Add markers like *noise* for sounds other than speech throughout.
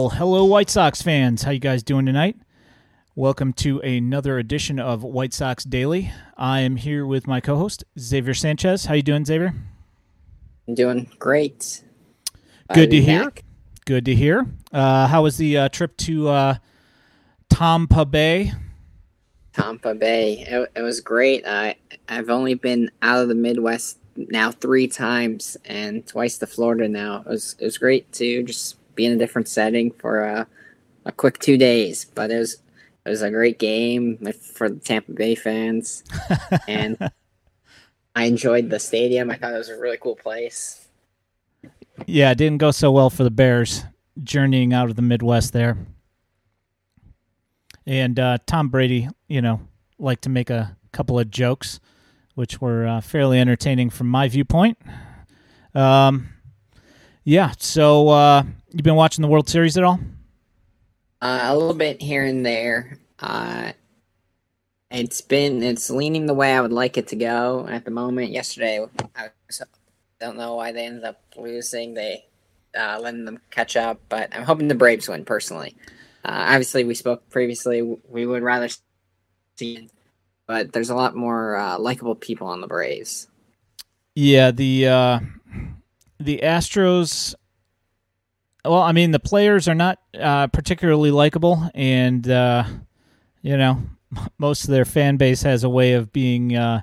Well, hello, White Sox fans. How you guys doing tonight? Welcome to another edition of White Sox Daily. I am here with my co-host Xavier Sanchez. How you doing, Xavier? I'm doing great. Good to hear. Good to hear. Uh, how was the uh, trip to uh, Tampa Bay? Tampa Bay. It, it was great. I I've only been out of the Midwest now three times, and twice to Florida now. It was it was great to just be in a different setting for a, a quick two days. But it was it was a great game for the Tampa Bay fans, *laughs* and I enjoyed the stadium. I thought it was a really cool place. Yeah, it didn't go so well for the Bears journeying out of the Midwest there. And uh, Tom Brady, you know, liked to make a couple of jokes, which were uh, fairly entertaining from my viewpoint. Um, yeah, so uh, you've been watching the World Series at all? Uh, a little bit here and there. Uh, it's been it's leaning the way I would like it to go at the moment. Yesterday, I don't know why they ended up losing. They uh, letting them catch up, but I'm hoping the Braves win personally. Uh, obviously, we spoke previously. We would rather see, but there's a lot more uh, likable people on the Braves. Yeah, the uh, the Astros. Well, I mean, the players are not uh, particularly likable, and uh, you know, *laughs* most of their fan base has a way of being uh,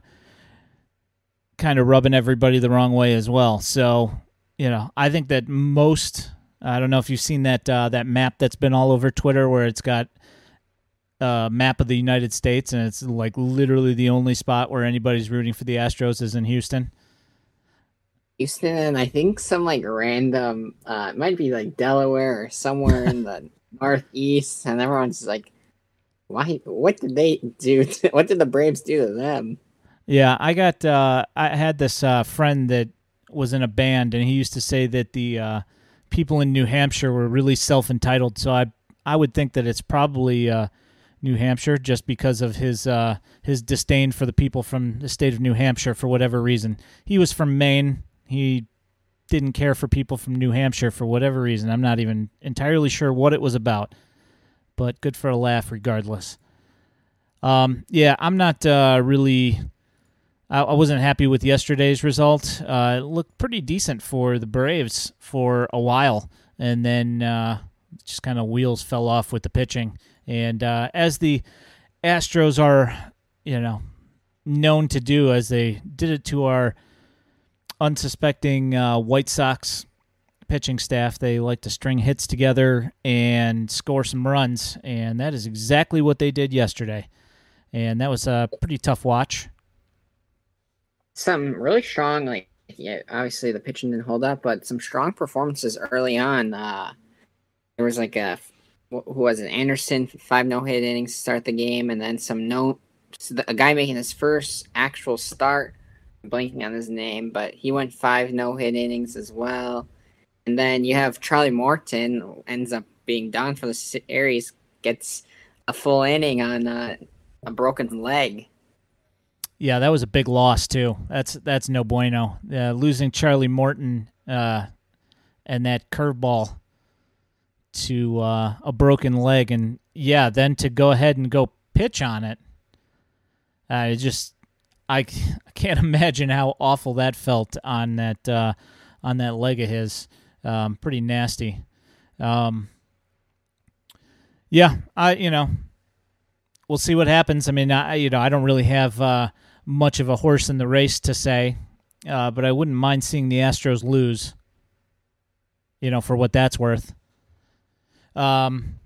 kind of rubbing everybody the wrong way as well. So, you know, I think that most. I don't know if you've seen that uh, that map that's been all over Twitter, where it's got a map of the United States, and it's like literally the only spot where anybody's rooting for the Astros is in Houston. Houston, and I think some like random, uh, it might be like Delaware or somewhere in the *laughs* Northeast, and everyone's like, "Why? What did they do? To, *laughs* what did the Braves do to them?" Yeah, I got. Uh, I had this uh, friend that was in a band, and he used to say that the uh, people in New Hampshire were really self entitled. So I, I would think that it's probably uh, New Hampshire, just because of his uh, his disdain for the people from the state of New Hampshire for whatever reason. He was from Maine he didn't care for people from New Hampshire for whatever reason. I'm not even entirely sure what it was about, but good for a laugh regardless. Um, yeah, I'm not uh, really. I, I, wasn't happy with yesterday's result. Uh, it looked pretty decent for the Braves for a while, and then uh, just kind of wheels fell off with the pitching. And uh, as the Astros are, you know, known to do, as they did it to our unsuspecting uh, White Sox pitching staff. They like to string hits together and score some runs, and that is exactly what they did yesterday. And that was a pretty tough watch. Some really strong, like yeah, obviously the pitching didn't hold up, but some strong performances early on. Uh, there was like a who was it? Anderson five no hit innings to start the game, and then some no a guy making his first actual start blanking on his name, but he went five no hit innings as well. And then you have Charlie Morton ends up being done for the series, gets a full inning on uh, a broken leg. Yeah, that was a big loss too. That's that's no bueno. Uh, losing Charlie Morton uh, and that curveball to uh, a broken leg, and yeah, then to go ahead and go pitch on it. Uh, it just I *laughs* can't imagine how awful that felt on that uh, on that leg of his. Um, pretty nasty. Um, yeah, I you know we'll see what happens. I mean, I you know I don't really have uh, much of a horse in the race to say, uh, but I wouldn't mind seeing the Astros lose. You know, for what that's worth. Um,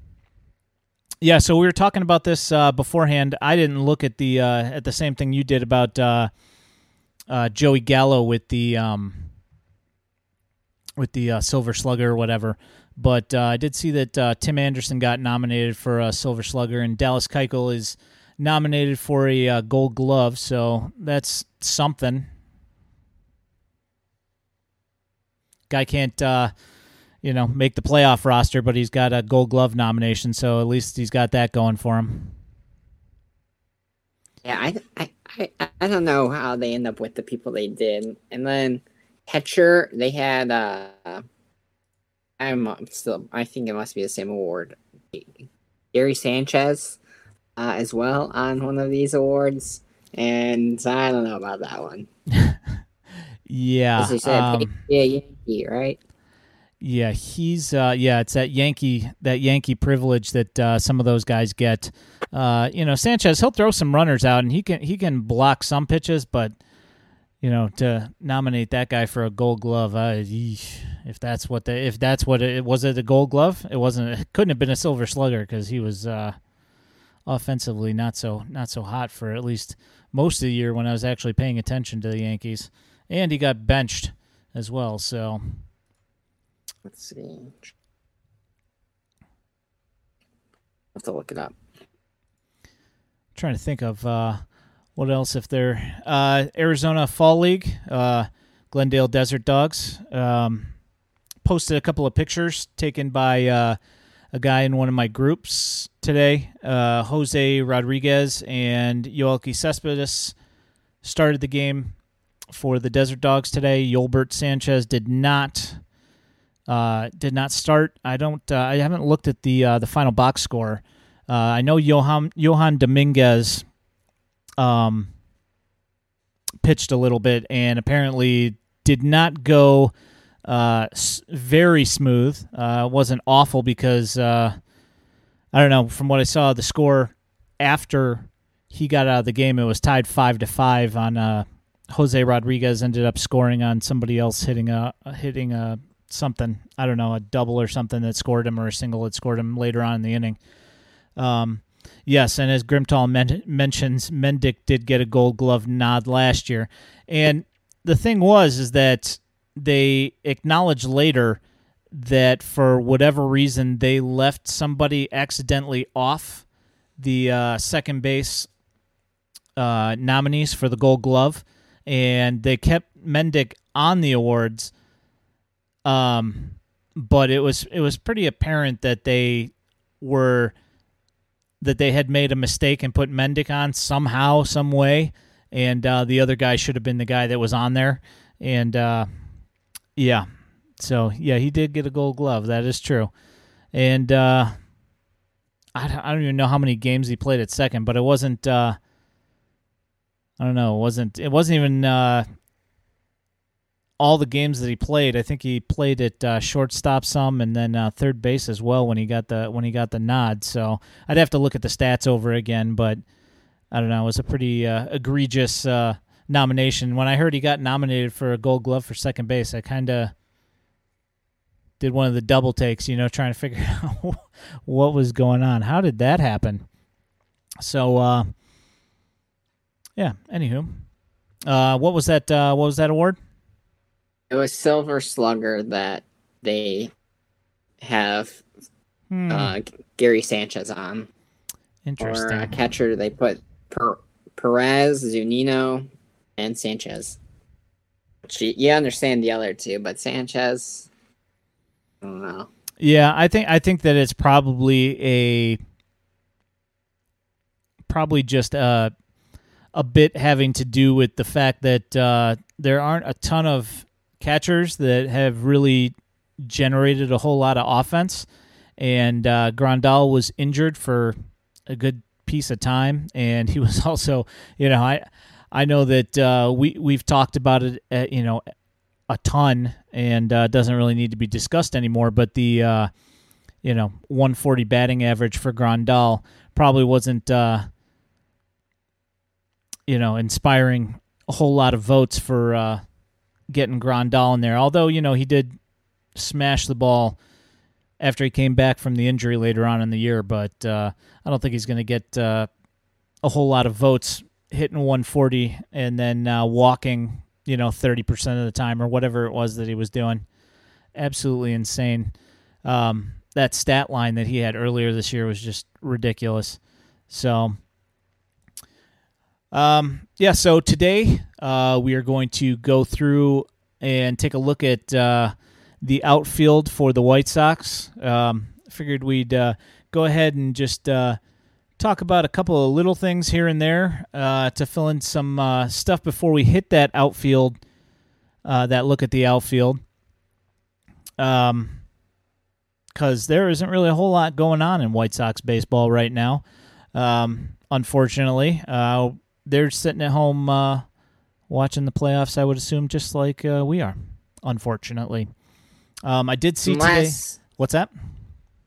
yeah, so we were talking about this uh, beforehand. I didn't look at the uh, at the same thing you did about uh, uh Joey Gallo with the um, with the uh, Silver Slugger or whatever. But uh, I did see that Tim Anderson got nominated for a Silver Slugger, and Dallas Keuchel is nominated for a Gold Glove. So that's something. Guy can't you know, make the playoff roster, but he's got a Gold Glove nomination, so at least he's got that going for him. Yeah, I, I, I, I don't know how they end up with the people they did, and then catcher they had uh, I'm still. I think it must be the same award. Gary Sanchez, uh, as well on one of these awards, and I don't know about that one. *laughs* yeah, As you said, um, yeah, Yankee, right? Yeah, he's uh, yeah, it's that Yankee that Yankee privilege that uh, some of those guys get. Uh, you know, Sanchez he'll throw some runners out and he can he can block some pitches, but you know to nominate that guy for a Gold Glove, uh, if that's what the if that's what it was, it a Gold Glove? It wasn't. It couldn't have been a Silver Slugger because he was uh, offensively not so not so hot for at least most of the year when I was actually paying attention to the Yankees, and he got benched as well. So. Let's see. I have to look it up. trying to think of uh, what else if they're uh, Arizona Fall League, uh, Glendale Desert Dogs um, posted a couple of pictures taken by uh, a guy in one of my groups today. Uh, Jose Rodriguez and Yoelqui Cespedes started the game for the Desert Dogs today. Yolbert Sanchez did not uh, did not start. I don't. Uh, I haven't looked at the uh, the final box score. Uh, I know Johan Johan Dominguez um, pitched a little bit and apparently did not go uh, s- very smooth. Uh, wasn't awful because I don't know. From what I saw, the score after he got out of the game, it was tied five to five. On Jose Rodriguez ended up scoring on somebody else hitting a hitting a something. I don't know, a double or something that scored him or a single that scored him later on in the inning. Um, yes, and as Grimtall men- mentions, Mendick did get a Gold Glove nod last year, and the thing was is that they acknowledged later that for whatever reason they left somebody accidentally off the uh, second base uh, nominees for the Gold Glove, and they kept Mendick on the awards. Um, but it was it was pretty apparent that they were that they had made a mistake and put Mendick on somehow, some way, and uh, the other guy should have been the guy that was on there. And uh, yeah, so yeah, he did get a Gold Glove. That is true. And uh, I I don't even know how many games he played at second, but it wasn't. Uh, I don't know. It wasn't. It wasn't even uh, all the games that he played. I think he played at uh, shortstop some, and then uh, third base as well when he got the when he got the nod. So I'd have to look at the stats over again, but I don't know. It was a pretty uh, egregious uh, nomination. When I heard he got nominated for a Gold Glove for second base, I kind of did one of the double takes, you know, trying to figure *laughs* out what was going on. How did that happen? So, uh, yeah. Anywho, uh, what was that? What was that award? It was Silver Slugger that they have Hmm, uh, Gary Sanchez on. interesting. Or uh, catcher, they put per- Perez, Zunino, and Sanchez. Which you, you understand the other two, but Sanchez, I don't know. Yeah, I think I think that it's probably a probably just a a bit having to do with the fact that uh, there aren't a ton of catchers that have really generated a whole lot of offense, and uh, Grandal was injured for a good piece of time, and he *laughs* was also, you know, I I know that uh, we we've talked about it, uh, you know, a ton, and uh, doesn't really need to be discussed anymore. But the uh, you know 140 batting average for Grandal probably wasn't uh, you know inspiring a whole lot of votes for uh, getting Grandal in there. Although you know he did smash the ball after he came back from the injury later on in the year, but uh, I don't think he's going to get uh, a whole lot of votes hitting 140 and then uh, walking, you know, 30% of the time or whatever it was that he was doing. Absolutely insane. Um, that stat line that he had earlier this year was just ridiculous. So, um, yeah, so today uh, we are going to go through and take a look at uh, the outfield for the White Sox. Um, figured we'd uh, go ahead and just uh, talk about a couple of little things here and there uh, to fill in some uh, stuff before we hit that outfield, that look at the outfield. Um, because there isn't really a whole lot going on in White Sox baseball right now. Um, unfortunately, uh, they're sitting at home uh, watching the playoffs. I would assume just like uh, we are. Unfortunately, um, I did see Unless, today. What's that?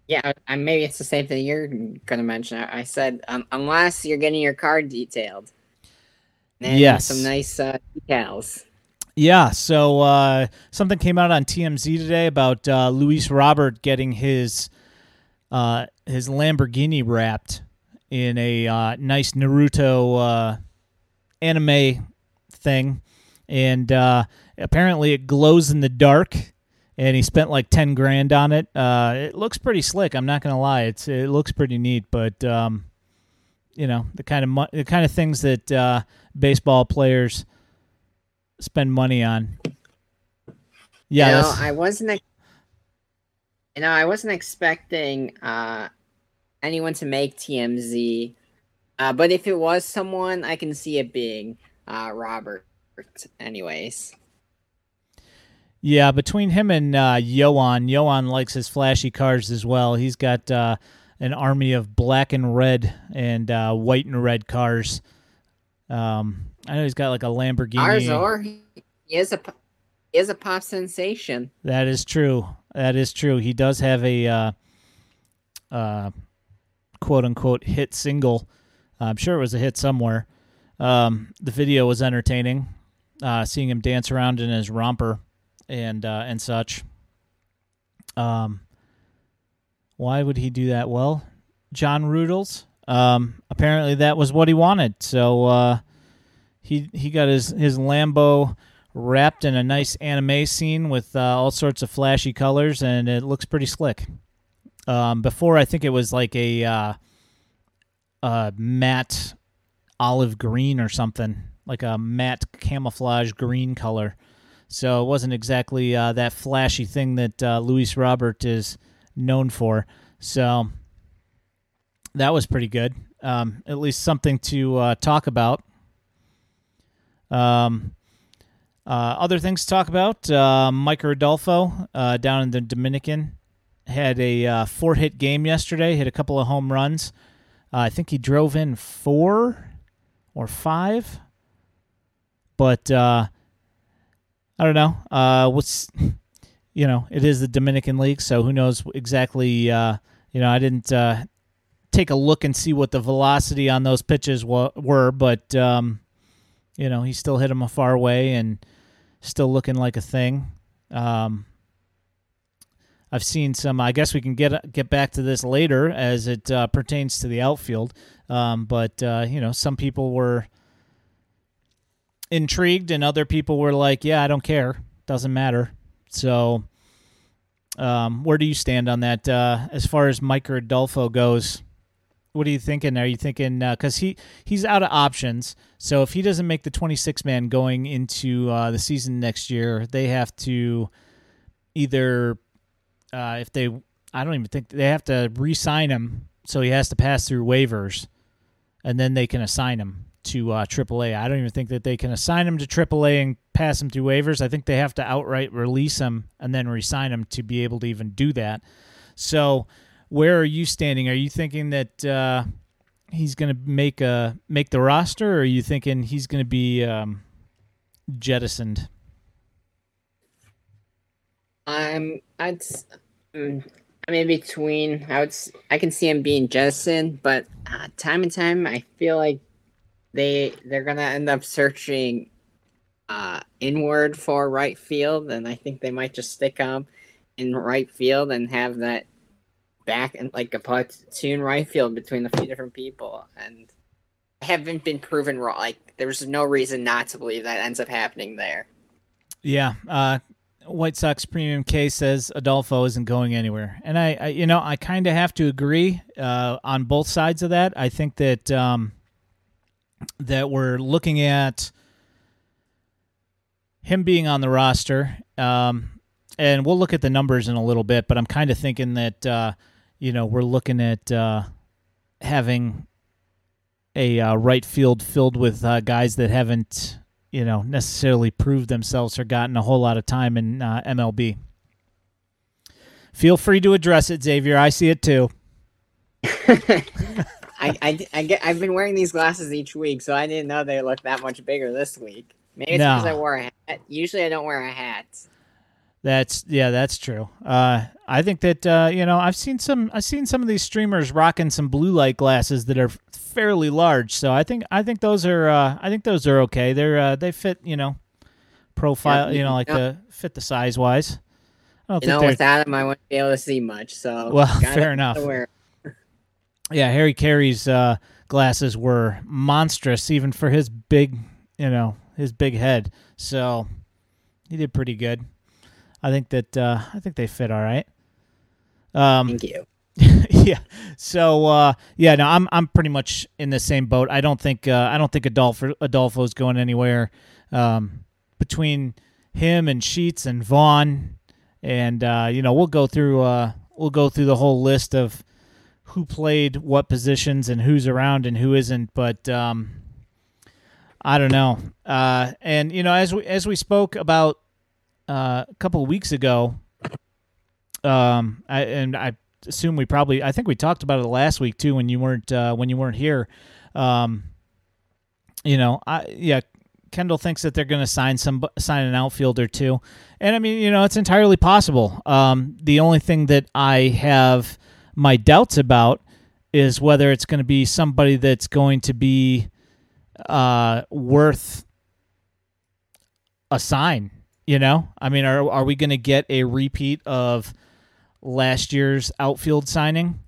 Yeah, maybe it's the same thing you're gonna mention. I, I said um, unless you're getting your car detailed. And Yes. Some nice uh, decals. Yeah, so uh, something came out on TMZ today about uh, Luis Robert getting his uh, his Lamborghini wrapped in a uh, nice Naruto uh, anime thing, and uh, apparently it glows in the dark. And he spent like ten grand on it. Uh, it looks pretty slick. I'm not gonna lie. It's it looks pretty neat, but um, you know the kind of mo- the kind of things that uh, baseball players spend money on. Yeah, you know, I wasn't. Ex- you know, I wasn't expecting uh, anyone to make TMZ, uh, but if it was someone, I can see it being uh, Robert. Anyways, yeah. Between him and uh, Yoan, Yoan likes his flashy cars as well. He's got uh, an army of black and red and uh, white and red cars. Um, I know he's got like a Lamborghini. Arzor, he is a he is a pop sensation. That is true. That is true. He does have a uh, uh, quote unquote hit single. I'm sure it was a hit somewhere. Um, the video was entertaining. Uh, seeing him dance around in his romper and uh, and such. Um, why would he do that? Well, John Rudels. Um, apparently that was what he wanted. So uh, he he got his his Lambo wrapped in a nice anime scene with uh, all sorts of flashy colors, and it looks pretty slick. Um, before, I think it was like a uh, matte olive green or something, like a matte camouflage green color. So it wasn't exactly uh, that flashy thing that uh, Luis Robert is known for. So that was pretty good. Um, at least something to uh, talk about. Um, uh, other things to talk about. Uh, Micker Adolfo uh, down in the Dominican had a four hit game yesterday, hit a couple of home runs. Uh, I think he drove in four or five. But uh, I don't know. Uh, what's, *laughs* you know, it is the Dominican League, so who knows exactly. Uh, you know, I didn't uh, take a look and see what the velocity on those pitches wa- were, but, um, you know, he still hit them a far away and still looking like a thing. Um, I've seen some. I guess we can get get back to this later as it uh, pertains to the outfield. Um, but uh, you know, some people were intrigued, and other people were like, "Yeah, I don't care. Doesn't matter." So, um, where do you stand on that uh, as far as Micker Adolfo goes? What are you thinking? Are you thinking because he he's out of options? So if he doesn't make the 26 man going into uh, the season next year, they have to either uh, if they I don't even think they have to re-sign him, so he has to pass through waivers, and then they can assign him to uh, AAA. I don't even think that they can assign him to AAA and pass him through waivers. I think they have to outright release him and then re-sign him to be able to even do that. So, where are you standing? Are you thinking that uh, he's going to make a make the roster, or are you thinking he's going to be um, jettisoned? I'm I'd I'm in between. I would I can see him being jettisoned, but uh, time and time I feel like they they're gonna end up searching uh inward for right field, and I think they might just stick him in right field and have that back and like a platoon right field between a few different people, and haven't been proven wrong. Like there's no reason not to believe that ends up happening there. Yeah, uh, White Sox Premium K says Adolfo isn't going anywhere, and I, I you know, I kind of have to agree uh, on both sides of that. I think that um, that we're looking at him being on the roster, um, and we'll look at the numbers in a little bit. But I'm kind of thinking that uh, you know we're looking at uh, having a uh, right field filled with uh, guys that haven't you know necessarily proved themselves or gotten a whole lot of time in uh, MLB. Feel free to address it, Xavier. I see it too. *laughs* I, I, I get, I've been wearing these glasses each week, so I didn't know they looked that much bigger this week. Maybe it's No. because I wore a hat. Usually I don't wear a hat. That's yeah, that's true. Uh, I think that uh, you know I've seen some I've seen some of these streamers rocking some blue light glasses that are fairly large. So I think I think those are uh, I think those are okay. They're uh, they fit you know profile Yeah, you know like yeah. the fit the size wise. I don't You know, with Adam, I wouldn't be able to see much, so *laughs* Well, fair enough. *laughs* yeah. Harry Caray's uh, glasses were monstrous even for his big you know his big head. So he did pretty good. I think that uh, I think they fit all right. Um, Thank you. *laughs* yeah. So uh, yeah, no, I'm I'm pretty much in the same boat. I don't think uh, I don't think Adolfo Adolfo's going anywhere. Um, between him and Sheets and Vaughn, and uh, you know we'll go through uh, we'll go through the whole list of who played what positions and who's around and who isn't. But um, I don't know. Uh, and you know as we as we spoke about uh, a couple weeks ago, um, I, and I assume we probably I think we talked about it last week too when you weren't uh, when you weren't here. Um, you know, I yeah, Kendall thinks that they're going to sign some sign an outfielder too, and I mean you know it's entirely possible. Um, the only thing that I have my doubts about is whether it's going to be somebody that's going to be uh, worth a sign. You know, I mean, are are we going to get a repeat of last year's outfield signing,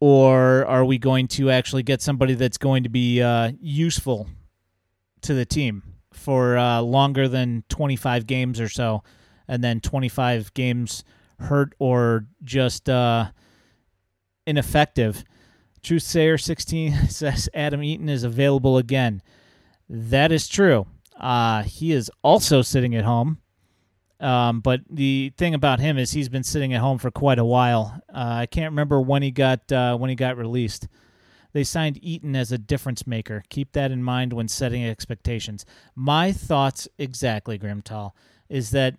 or are we going to actually get somebody that's going to be uh, useful to the team for uh, longer than twenty five games or so, and then twenty five games hurt or just uh, ineffective? Truth Sayer sixteen *laughs* says Adam Eaton is available again. That is true. Uh, he is also sitting at home. Um, but the thing about him is he's been sitting at home for quite a while. Uh, I can't remember when he got uh, when he got released. They signed Eaton as a difference maker. Keep that in mind when setting expectations. My thoughts exactly, Grimtall, is that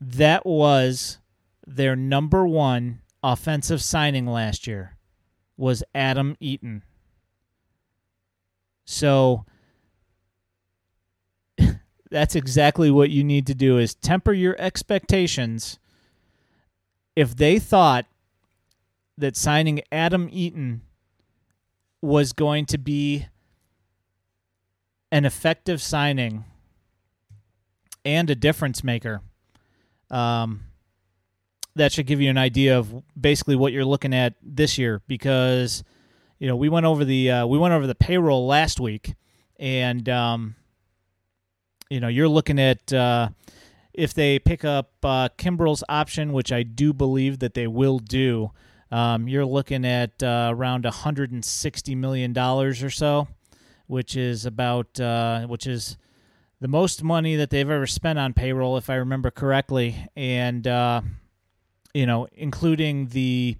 that was their number one offensive signing last year was Adam Eaton. So that's exactly what you need to do is temper your expectations. If they thought that signing Adam Eaton was going to be an effective signing and a difference maker, um, that should give you an idea of basically what you're looking at this year. Because you know we went over the uh, we went over the payroll last week, and um, you know you're looking at uh, if they pick up uh, Kimbrel's option, which I do believe that they will do. Um, you're looking at uh, around 160 million dollars or so, which is about uh, which is the most money that they've ever spent on payroll, if I remember correctly, and uh, you know, including the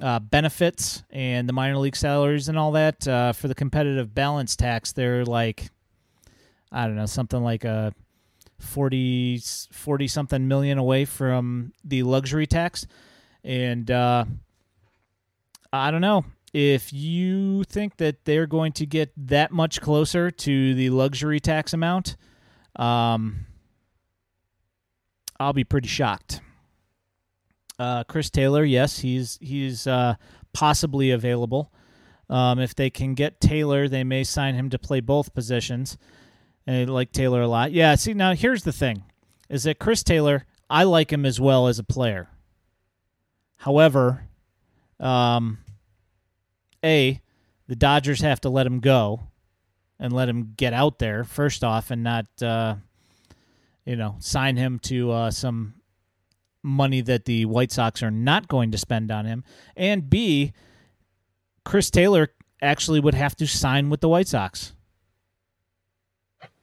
uh, benefits and the minor league salaries and all that uh, for the competitive balance tax. They're like, I don't know, something like a 40, 40 something million away from the luxury tax, and uh, I don't know if you think that they're going to get that much closer to the luxury tax amount. Um, I'll be pretty shocked. Uh, Chris Taylor, yes, he's he's uh, possibly available. Um, if they can get Taylor, they may sign him to play both positions. And I like Taylor a lot. Yeah. See, now here's the thing: is that Chris Taylor? I like him as well as a player. However, um, a the Dodgers have to let him go and let him get out there first off, and not uh, you know sign him to uh, some money that the White Sox are not going to spend on him. And B, Chris Taylor actually would have to sign with the White Sox.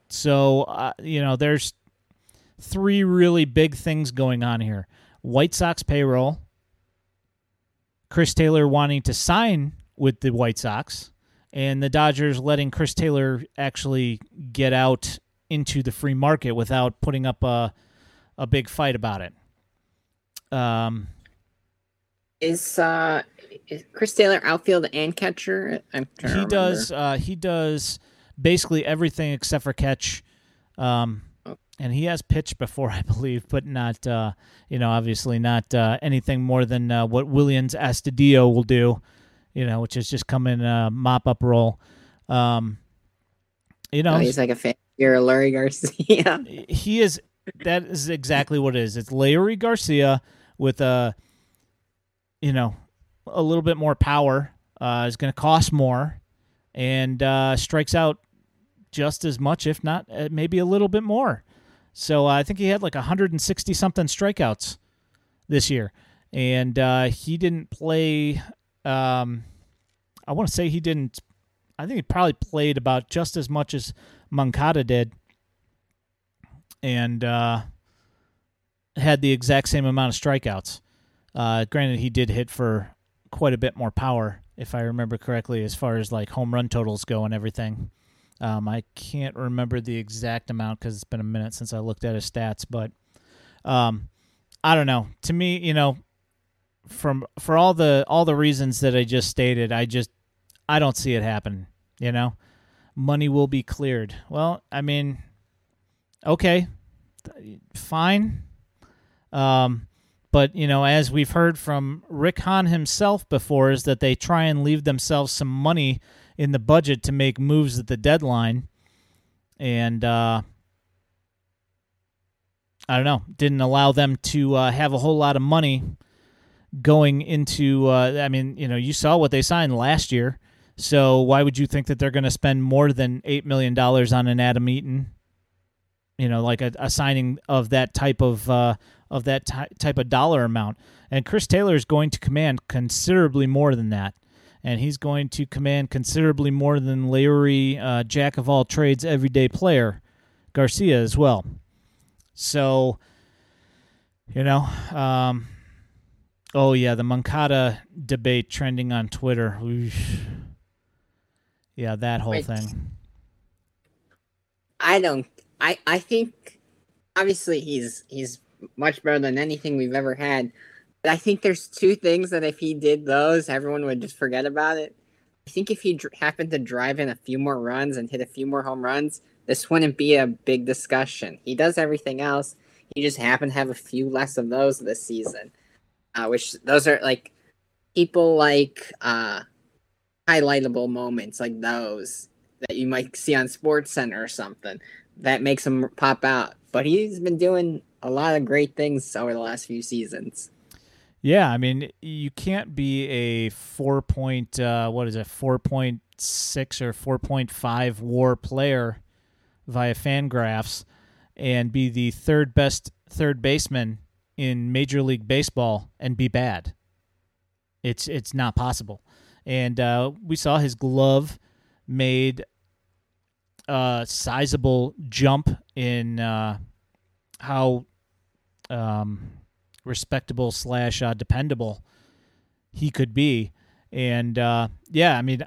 So, uh, you know, there's three really big things going on here White Sox payroll, Chris Taylor wanting to sign with the White Sox, and the Dodgers letting Chris Taylor actually get out into the free market without putting up a, a big fight about it. Um, Is uh is Chris Taylor outfield and catcher? I'm he does uh, he does basically everything except for catch. Um, oh. and he has pitched before, *laughs* I believe, but not uh, you know obviously not uh, anything more than uh, what Willians Astudillo will do, you know, which is just come in a mop up role. Um, you know, oh, he's like a fan. You're Leury Garcia. *laughs* he is. That is exactly what it is. It's Leury Garcia with a, you know, a little bit more power. Uh, is going to cost more, and uh, strikes out just as much, if not uh, maybe a little bit more. So uh, I think he had like 160 something strikeouts this year, and uh, he didn't play. Um, I want to say he didn't. I think he probably played about just as much as Moncada did, and uh, had the exact same amount of strikeouts. Uh, granted, he did hit for quite a bit more power, if I remember correctly, as far as like home run totals go and everything. Um, I can't remember the exact amount because it's been a minute since I looked at his stats, but um, I don't know. To me, you know, from for all the all the reasons that I just stated, I just I don't see it happen. You know, money will be cleared. Well, I mean, okay, fine. Um, but, you know, as we've heard from Rick Hahn himself before, is that they try and leave themselves some money in the budget to make moves at the deadline. And, uh, I don't know, didn't allow them to uh, have a whole lot of money going into. Uh, I mean, you know, you saw what they signed last year. So why would you think that they're going to spend more than $8 million on an Adam Eaton? You know, like a, a signing of that type of uh, of that ty- type of dollar amount. And Chris Taylor is going to command considerably more than that. And he's going to command considerably more than Leury, uh, jack of all trades, everyday player, Garcia as well. So, you know, um, oh yeah, the Moncada debate trending on Twitter. Yeah, that whole Wait. thing. I don't. I I think obviously he's he's much better than anything we've ever had. I think there's two things that if he did those, everyone would just forget about it. I think if he dr- happened to drive in a few more runs and hit a few more home runs, this wouldn't be a big discussion. He does everything else. He just happened to have a few less of those this season, uh, which those are like people like uh, highlightable moments like those that you might see on Sports Center or something that makes him pop out. But he's been doing a lot of great things over the last few seasons. Yeah, I mean, you can't be a four point uh, what is it, four point six or four point five WAR player via Fangraphs and be the third best third baseman in Major League Baseball and be bad. It's it's not possible. And uh, we saw his glove made a sizable jump in uh, how um, respectable slash uh, dependable he could be. And uh, yeah, I mean,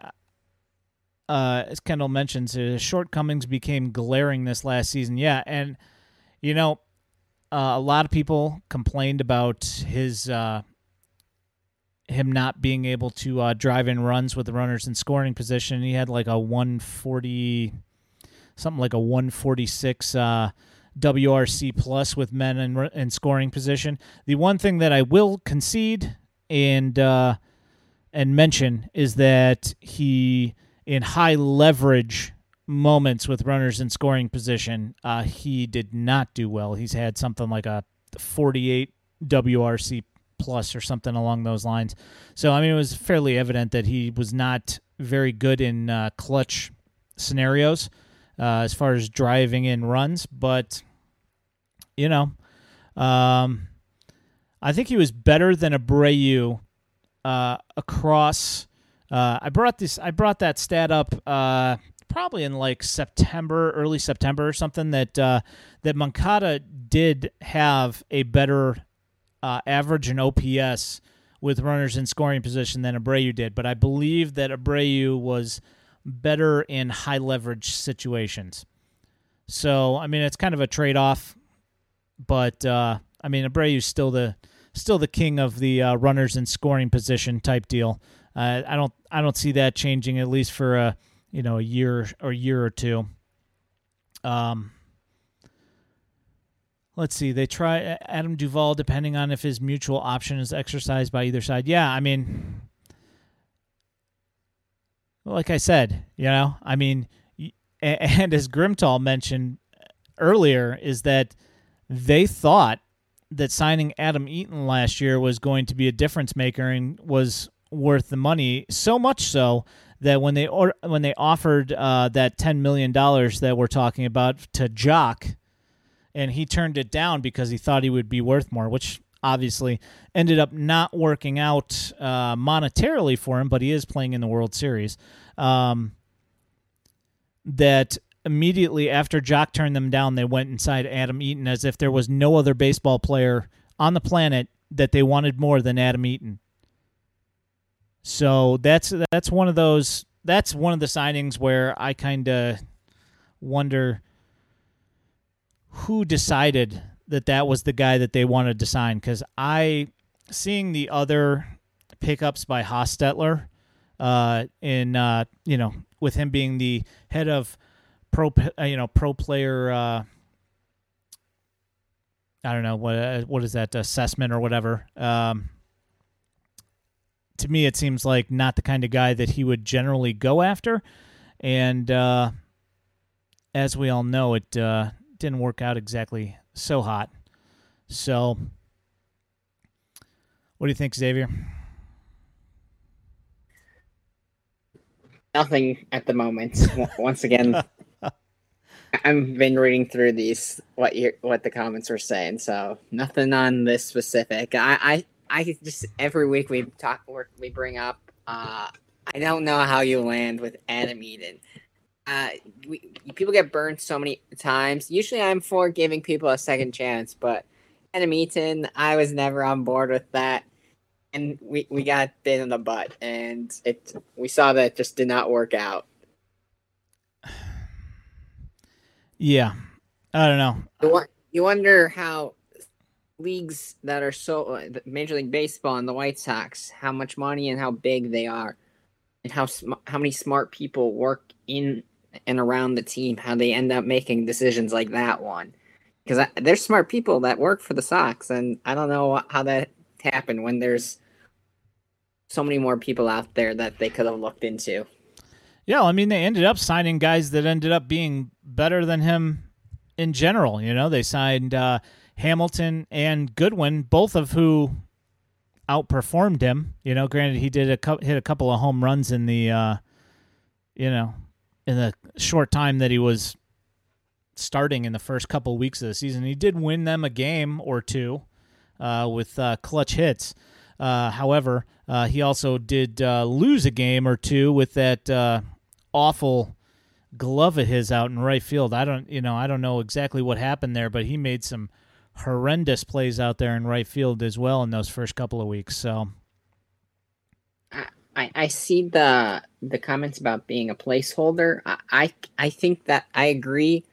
uh, as Kendall mentions, his shortcomings became glaring this last season. Yeah, and you know, uh, a lot of people complained about his uh, him not being able to uh, drive in runs with the runners in scoring position. He had like a 140, something like a 146 uh, WRC plus with men in, in scoring position. The one thing that I will concede and uh, and mention is that he in high leverage moments with runners in scoring position, uh, he did not do well. He's had something like a 48 WRC plus or something along those lines. So I mean, it was fairly evident that he was not very good in uh, clutch scenarios uh, as far as driving in runs, but you know, um, I think he was better than Abreu uh, across. Uh, I brought this. I brought that stat up uh, probably in like September, early September or something. That uh, that Moncada did have a better uh, average in OPS with runners in scoring position than Abreu did, but I believe that Abreu was better in high leverage situations. So, I mean, it's kind of a trade off, but uh, I mean, Abreu's still the still the king of the uh, runners and scoring position type deal. Uh, I don't I don't see that changing at least for a you know a year or year or two. Um, let's see. They try Adam Duvall depending on if his mutual option is exercised by either side. Yeah, I mean, like I said, you know, I mean, *laughs* and as Grimtall mentioned earlier, is that they thought that signing Adam Eaton last year was going to be a difference maker and was worth the money. So much so that when they or, when they offered uh, that ten million dollars that we're talking about to Joc, and he turned it down because he thought he would be worth more, which obviously ended up not working out uh, monetarily for him, but he is playing in the World Series. Um, that immediately after Joc turned them down, they went inside Adam Eaton as if there was no other baseball player on the planet that they wanted more than Adam Eaton. So that's that's one of those that's one of the signings where I kind of wonder who decided that that was the guy that they wanted to sign because I seeing the other pickups by Hostetler uh, in uh, you know with him being the head of pro uh, you know pro player uh, I don't know what uh, what is that assessment or whatever. Um, to me, it seems like not the kind of guy that he would generally go after, and uh, as we all know, it didn't work out exactly so hot. So, what do you think, Xavier? Nothing at the moment. Once again, *laughs* I've been reading through these what you what the comments were saying, so nothing on this specific. I I, I just every week we talk we bring up. Uh, I don't know how you land with Adam Eaton. Uh, we, people get burned so many times. Usually, I'm for giving people a second chance, but Adam Eaton, I was never on board with that, and we we got bit in the butt, and it we saw that it just did not work out. *sighs* Yeah, I don't know. You wonder how leagues that are so uh, Major League Baseball and the White Sox, how much money and how big they are, and how sm- how many smart people work in and around the team, how they end up making decisions like that one. Because there's smart people that work for the Sox, and I don't know how that happened when there's so many more people out there that they could have looked into. Yeah, I mean, they ended up signing guys that ended up being better than him in general. You know, they signed uh, Hamilton and Goodwin, both of who outperformed him. You know, granted, he did a hit a couple of home runs in the, uh, you know, in the short time that he was starting in the first couple weeks of the season. He did win them a game or two uh, with uh, clutch hits. Uh, however, uh, he also did uh, lose a game or two with that uh, awful glove of his out in right field. I don't, you know, I don't know exactly what happened there, but he made some horrendous plays out there in right field as well in those first couple of weeks. So, I, I see the the comments about being a placeholder. I, I I think that I agree.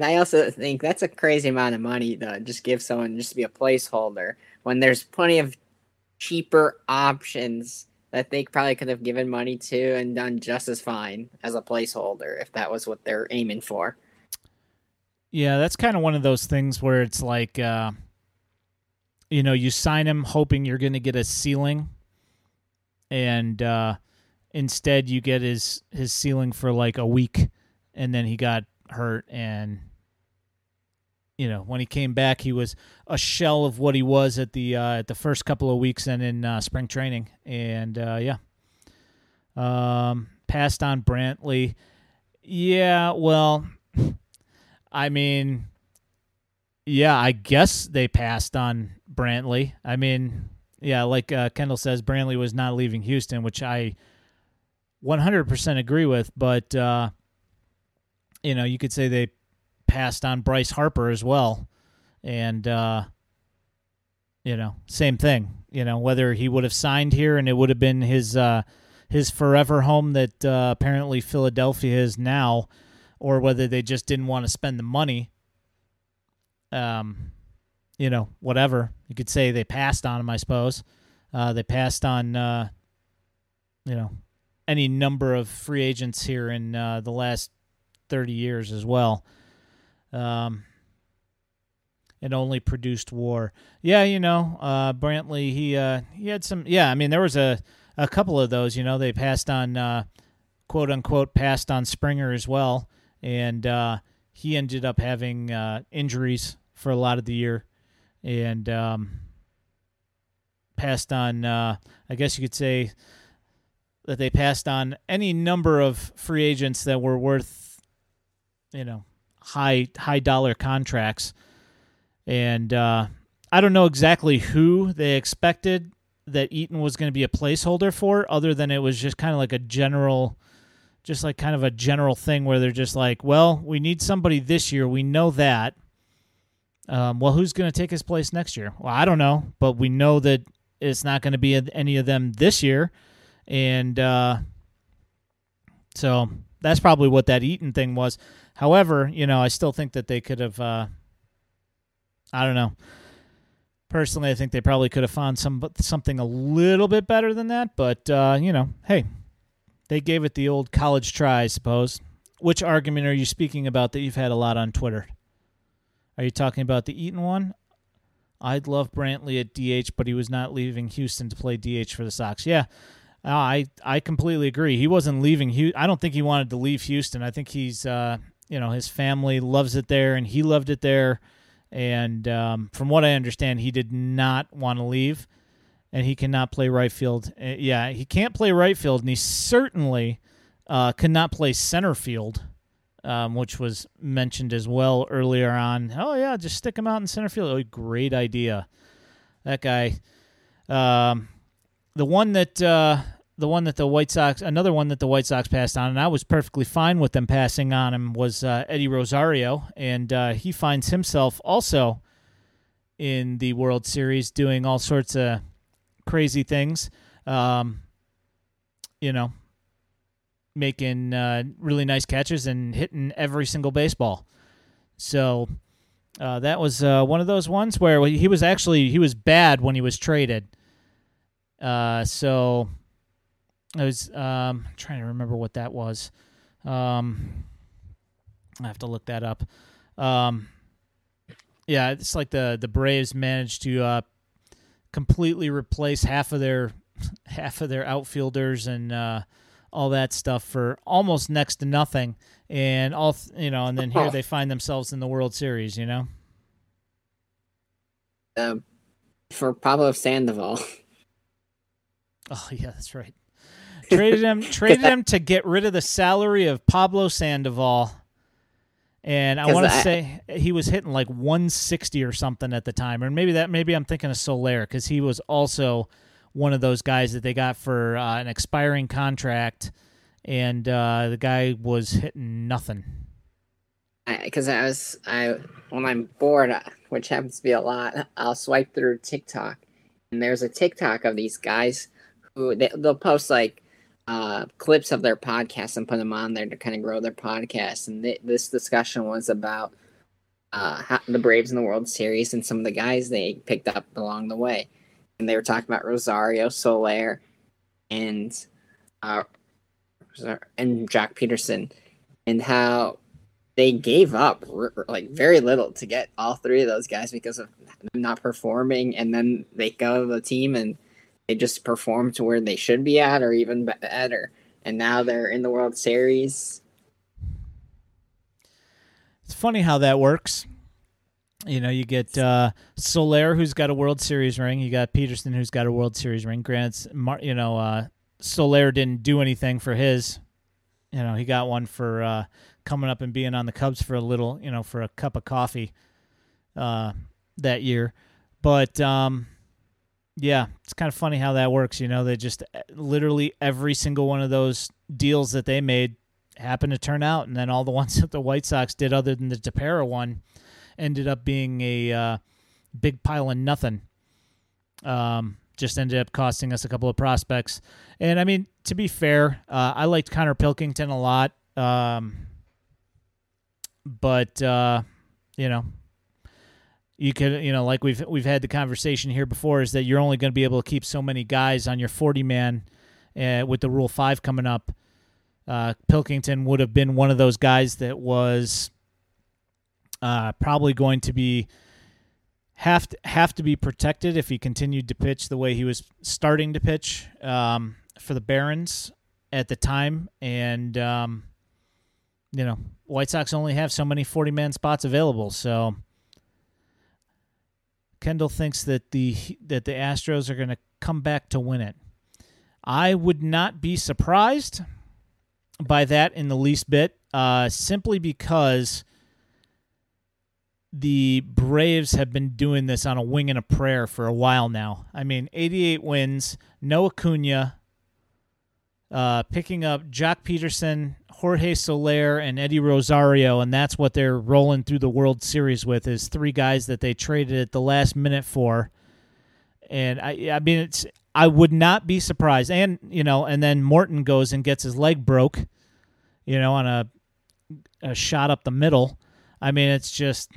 I also think that's a crazy amount of money to just give someone just to be a placeholder when there's plenty of cheaper options that they probably could have given money to and done just as fine as a placeholder if that was what they're aiming for. Yeah, that's kind of one of those things where it's like, uh, you know, you sign him hoping you're going to get a ceiling, and uh, instead you get his his ceiling for like a week, and then he got hurt, and you know, when he came back, he was a shell of what he was at the uh, at the first couple of weeks and in uh, spring training. And uh, yeah, um, passed on Brantley. Yeah, well, I mean, yeah, I guess they passed on Brantley. I mean, yeah, like uh, Kendall says, Brantley was not leaving Houston, which I 100% agree with. But uh, you know, you could say they passed on Bryce Harper as well, and uh, you know, same thing. You know, whether he would have signed here and it would have been his uh, his forever home that uh, apparently Philadelphia is now, or whether they just didn't want to spend the money. Um, you know, whatever. You could say they passed on him, I suppose. Uh, they passed on, uh, you know, any number of free agents here in uh, the last 30 years as well. Um, only produced war. Yeah, you know, uh, Brantley, he uh, he had some. Yeah, I mean, there was a a couple of those. You know, they passed on, uh, quote unquote, passed on Springer as well, and uh, he ended up having uh, injuries for a lot of the year, and um, passed on. Uh, I guess you could say that they passed on any number of free agents that were worth, you know, high high dollar contracts, and uh, I don't know exactly who they expected that Eaton was going to be a placeholder for, other than it was just kind of like a general, just like kind of a general thing where they're just like, well, we need somebody this year, we know that. Um, well, who's going to take his place next year? Well, I don't know, but we know that it's not going to be any of them this year, and uh, so that's probably what that Eaton thing was. However, you know, I still think that they could have. Uh, I don't know. Personally, I think they probably could have found some something a little bit better than that. But uh, you know, hey, they gave it the old college try, I suppose. Which argument are you speaking about that you've had a lot on Twitter? Are you talking about the Eaton one? I'd love Brantley at DH, but he was not leaving Houston to play DH for the Sox. Yeah, I I completely agree. He wasn't leaving. I don't think he wanted to leave Houston. I think he's uh, you know his family loves it there, and he loved it there. And um, from what I understand, he did not want to leave, and he cannot play right field. Uh, yeah, he can't play right field, and he certainly uh, cannot play center field um, which was mentioned as well earlier on. Oh yeah, just stick him out in center field. Oh, great idea. That guy. Um, the one that uh, the one that the White Sox, another one that the White Sox passed on, and I was perfectly fine with them passing on him was uh, Eddie Rosario, and uh, he finds himself also in the World Series doing all sorts of crazy things. Um, you know, making uh, really nice catches and hitting every single baseball. So uh, that was uh, one of those ones where he was actually he was bad when he was traded. Uh, so I was um, trying to remember what that was. Um, I have to look that up. Um, yeah, it's like the the Braves managed to uh, completely replace half of their *laughs* half of their outfielders and uh, all that stuff for almost next to nothing, and all you know, and then here *laughs* they find themselves in the World Series. You know. Um, for Pablo Sandoval. *laughs* Oh yeah, that's right. Traded him, *laughs* traded him to get rid of the salary of Pablo Sandoval. And I want to say he was hitting like 160 or something at the time, or maybe that maybe I'm thinking of Soler because he was also one of those guys that they got for uh, an expiring contract, and uh, the guy was hitting nothing. Because I, I, was I when I'm bored, uh, which happens to be a lot, I'll swipe through TikTok, and there's a TikTok of these guys who they, they'll post like uh, clips of their podcast and put them on there to kind of grow their podcast. And th- this discussion was about uh, how, the Braves in the World Series and some of the guys they picked up along the way and they were talking about Rosario Soler and uh, and Joc Pederson and how they gave up like very little to get all three of those guys because of them not performing, and then they go to the team and they just perform to where they should be at or even better, and now they're in the World Series. It's funny how that works. You know, you get uh, Soler, who's got a World Series ring. You got Pederson, who's got a World Series ring. Grant, you know, uh, Soler didn't do anything for his. You know, he got one for uh, coming up and being on the Cubs for a little, you know, for a cup of coffee uh, that year. But um, yeah, it's kind of funny how that works. You know, they just uh, literally every single one of those deals that they made happened to turn out, and then all the *laughs* ones that the White Sox did, other than the Tepera one ended up being a uh, big pile of nothing. Um, just ended up costing us a couple of prospects. And I mean, to be fair, uh, I liked Connor Pilkington a lot. Um, but, uh, you know, you could you know like we've we've had the conversation here before is that you're only going to be able to keep so many guys on your 40 man uh, with the rule 5 coming up uh, pilkington would have been one of those guys that was uh, probably going to be have to, have to be protected if he continued to pitch the way he was starting to pitch um, for the barons at the time and um, you know white sox only have so many 40 man spots available so Kendall thinks that the that the Astros are going to come back to win it. I would not be surprised by that in the least bit, uh, simply because the Braves have been doing this on a wing and a prayer for a while now. I mean, 88 wins, no Acuna, uh, picking up Joc Pederson, Jorge Soler, and Eddie Rosario, and that's what they're rolling through the World Series with is three guys that they traded at the last minute for. And I, I mean, it's I would not be surprised. And you know, and then Morton goes and gets his leg broke, you know, on a a shot up the middle. I mean, it's just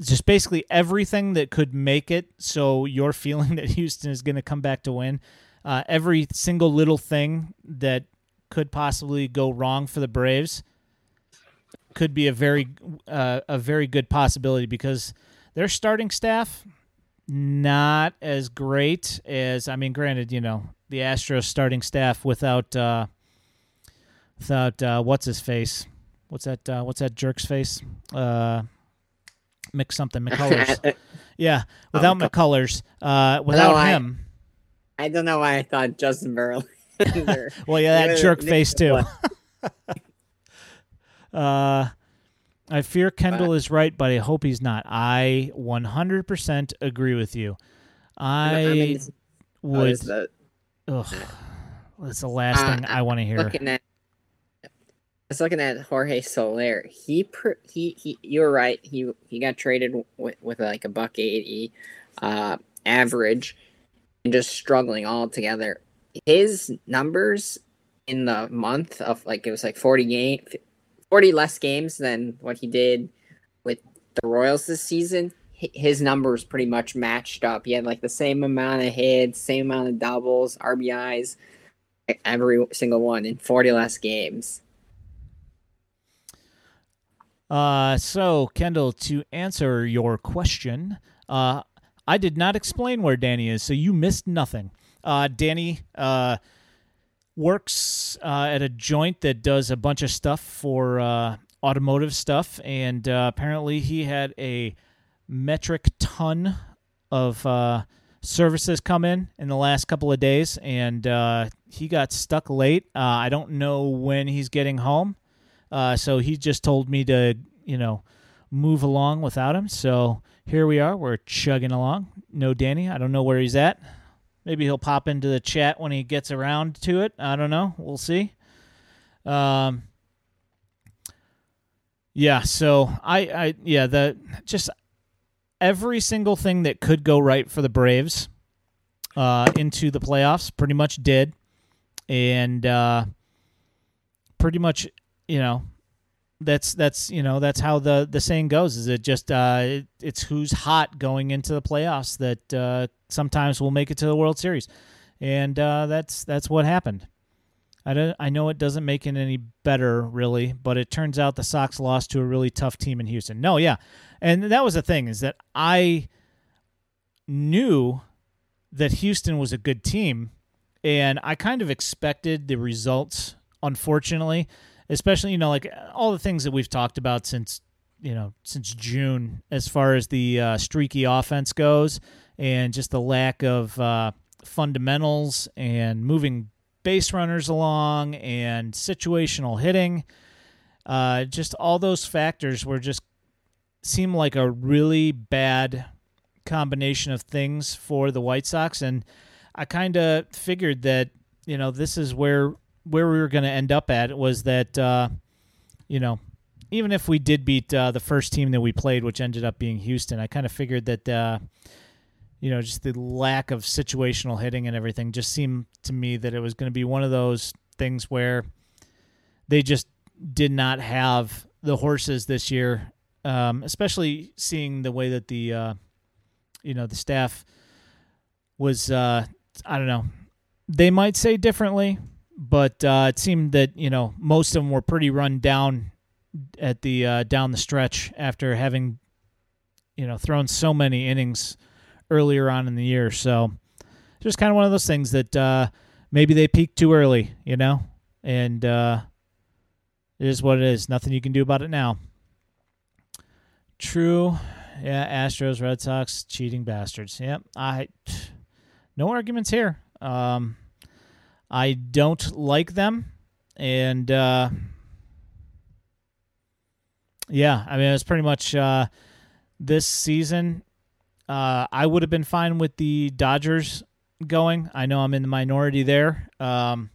just basically everything that could make it so you're feeling *laughs* that Houston is going to come back to win uh, every single little thing that could possibly go wrong for the Braves could be a very uh, a very good possibility because their starting staff not as great as I mean granted you know the Astros starting staff without uh, without uh, what's his face? What's that uh, what's that jerk's face uh, mix something *laughs* McCullers yeah without oh, McCullers uh, without no, him I don't know why I thought Justin Verlander. *laughs* well, yeah, that jerk face too. *laughs* uh, I fear Kendall is right, but I hope he's not. I 100% agree with you. I, I mean, would. That, ugh, that's the last uh, thing I want to hear. Looking at, I was looking at Jorge Soler. He per, he he. You were right. He he got traded with, with like a buck eighty uh, average and just struggling all together. His numbers in the month of like it was like 40 game 40 less games than what he did with the Royals this season. His numbers pretty much matched up. He had like the same amount of hits, same amount of doubles, RBIs, every single one in 40 less games. Uh, so Kendall, to answer your question, uh, I did not explain where Danny is, so you missed nothing. Uh, Danny uh, works uh, at a joint that does a bunch of stuff for uh, automotive stuff, and apparently he had a metric ton of services come in in the last couple of days, and he got stuck late. I don't know when he's getting home, so he just told me to, you know, move along without him. So here we are. We're chugging along. No Danny. I don't know where he's at. Maybe he'll pop into the chat when he gets around to it. I don't know. We'll see. Um, yeah. So I, I, yeah, the just every single thing that could go right for the Braves uh, into the playoffs pretty much did, and uh, pretty much, you know, that's that's you know that's how the the saying goes is it just uh it, it's who's hot going into the playoffs that uh sometimes will make it to the world series. And uh that's that's what happened. I don't i know it doesn't make it any better really but it turns out the sox lost to a really tough team in houston. No yeah. And that was the thing is that i knew that houston was a good team and i kind of expected the results unfortunately especially you know like all the things that we've talked about since you know since June as far as the uh, streaky offense goes and just the lack of uh, fundamentals and moving base runners along and situational hitting. Uh, just all those factors were just seem like a really bad combination of things for the White Sox, and I kind of figured that you know this is where where we were going to end up at was that uh, you know even if we did beat uh, the first team that we played, which ended up being Houston, I kind of figured that uh, you know just the lack of situational hitting and everything just seemed to me that it was going to be one of those things where they just did not have the horses this year um, especially seeing the way that the uh, you know the staff was. Uh, I don't know. They might say differently, but uh, it seemed that you know most of them were pretty run down at the uh, down the stretch after having you know thrown so many innings earlier on in the year. So just kind of one of those things that uh, maybe they peaked too early, you know, and uh, it is what it is. Nothing you can do about it now. True. Yeah, Astros, Red Sox, cheating bastards. Yep. I no arguments here. Um, I don't like them, and uh, yeah, I mean it's pretty much uh, this season. Uh, I would have been fine with the Dodgers going. I know I'm in the minority there. Um,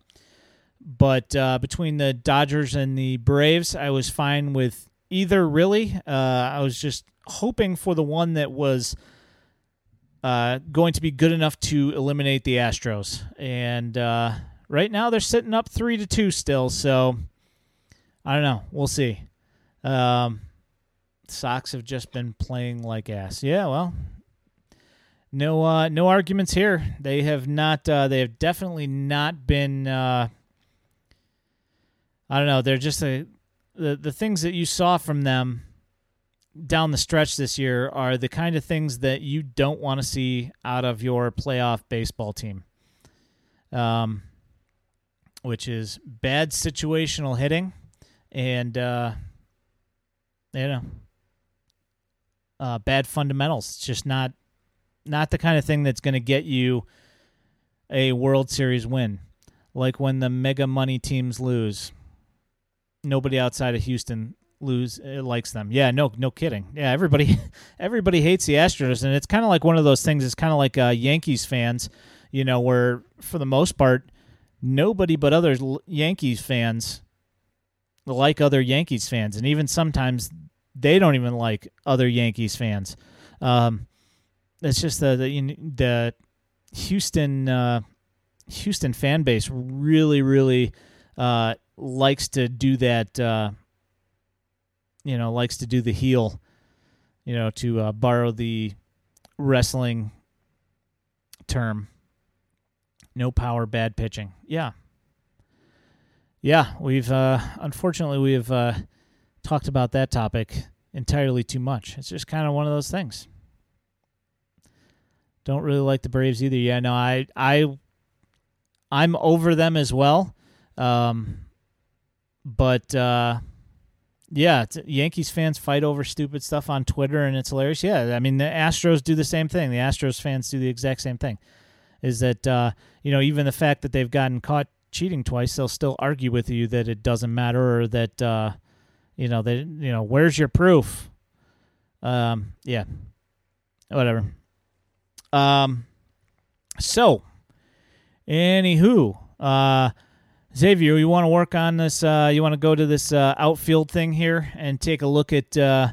but uh, between the Dodgers and the Braves, I was fine with either, really. Uh, I was just hoping for the one that was uh, going to be good enough to eliminate the Astros. And uh, right now they're sitting up 3 to 2 still. So I don't know. We'll see. Um, Sox have just been playing like ass. Yeah, well, no, uh, no arguments here. They have not. Uh, they have definitely not been. Uh, I don't know. They're just a, the the things that you saw from them down the stretch this year are the kind of things that you don't want to see out of your playoff baseball team. Um, which is bad situational hitting, and uh, you know, uh, bad fundamentals. It's just not not the kind of thing that's going to get you a World Series win. Like when the mega money teams lose, nobody outside of Houston lose uh, likes them. Yeah, no, no kidding. Yeah, everybody, *laughs* everybody hates the Astros, and it's kind of like one of those things. It's kind of like uh, Yankees fans, you know, where for the most part, nobody but other Yankees fans like other Yankees fans, and even sometimes they don't even like other Yankees fans. Um, it's just the the, the Houston uh, Houston fan base really really uh, likes to do that. You know, likes to do the heel. You know, to uh, borrow the wrestling term. No power, bad pitching. Yeah, yeah. We've uh, unfortunately we have uh, talked about that topic entirely too much. It's just kind of one of those things. Don't really like the Braves either. Yeah, no, I I I'm over them as well. Um, but uh, yeah, Yankees fans fight over stupid stuff on Twitter, and it's hilarious. Yeah, I mean the Astros do the same thing. The Astros fans do the exact same thing. Is that uh, you know even the fact that they've gotten caught cheating twice, they'll still argue with you that it doesn't matter or that uh, you know they you know where's your proof? Um, yeah, whatever. Um, so, anywho, uh, Xavier, you want to work on this? Uh, you want to go to this uh, outfield thing here and take a look at uh,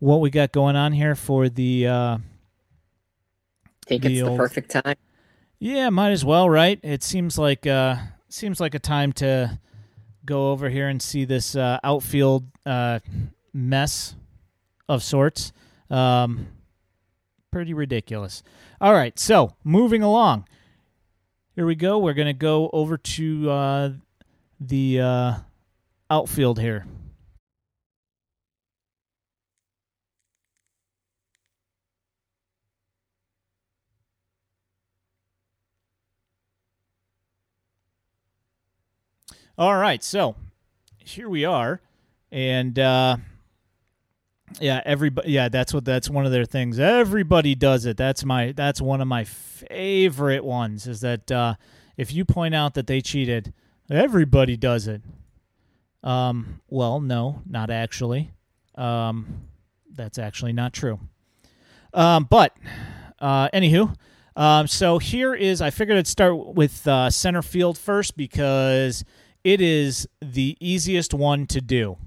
what we got going on here for the. Uh, Think the it's old... the perfect time. Yeah, might as well, right? It seems like uh, seems like a time to go over here and see this uh, outfield uh, mess of sorts. Um, pretty ridiculous. All right, so moving along. Here we go. We're going to go over to uh, the uh, outfield here. All right, so here we are, and uh, yeah, everybody. Yeah, that's what that's one of their things. Everybody does it. That's my that's one of my favorite ones. Is that uh, if you point out that they cheated, everybody does it. Um, well, no, not actually. Um, that's actually not true. Um, but uh, anywho, um, so here is I figured I'd start with uh, center field first because it is the easiest one to do.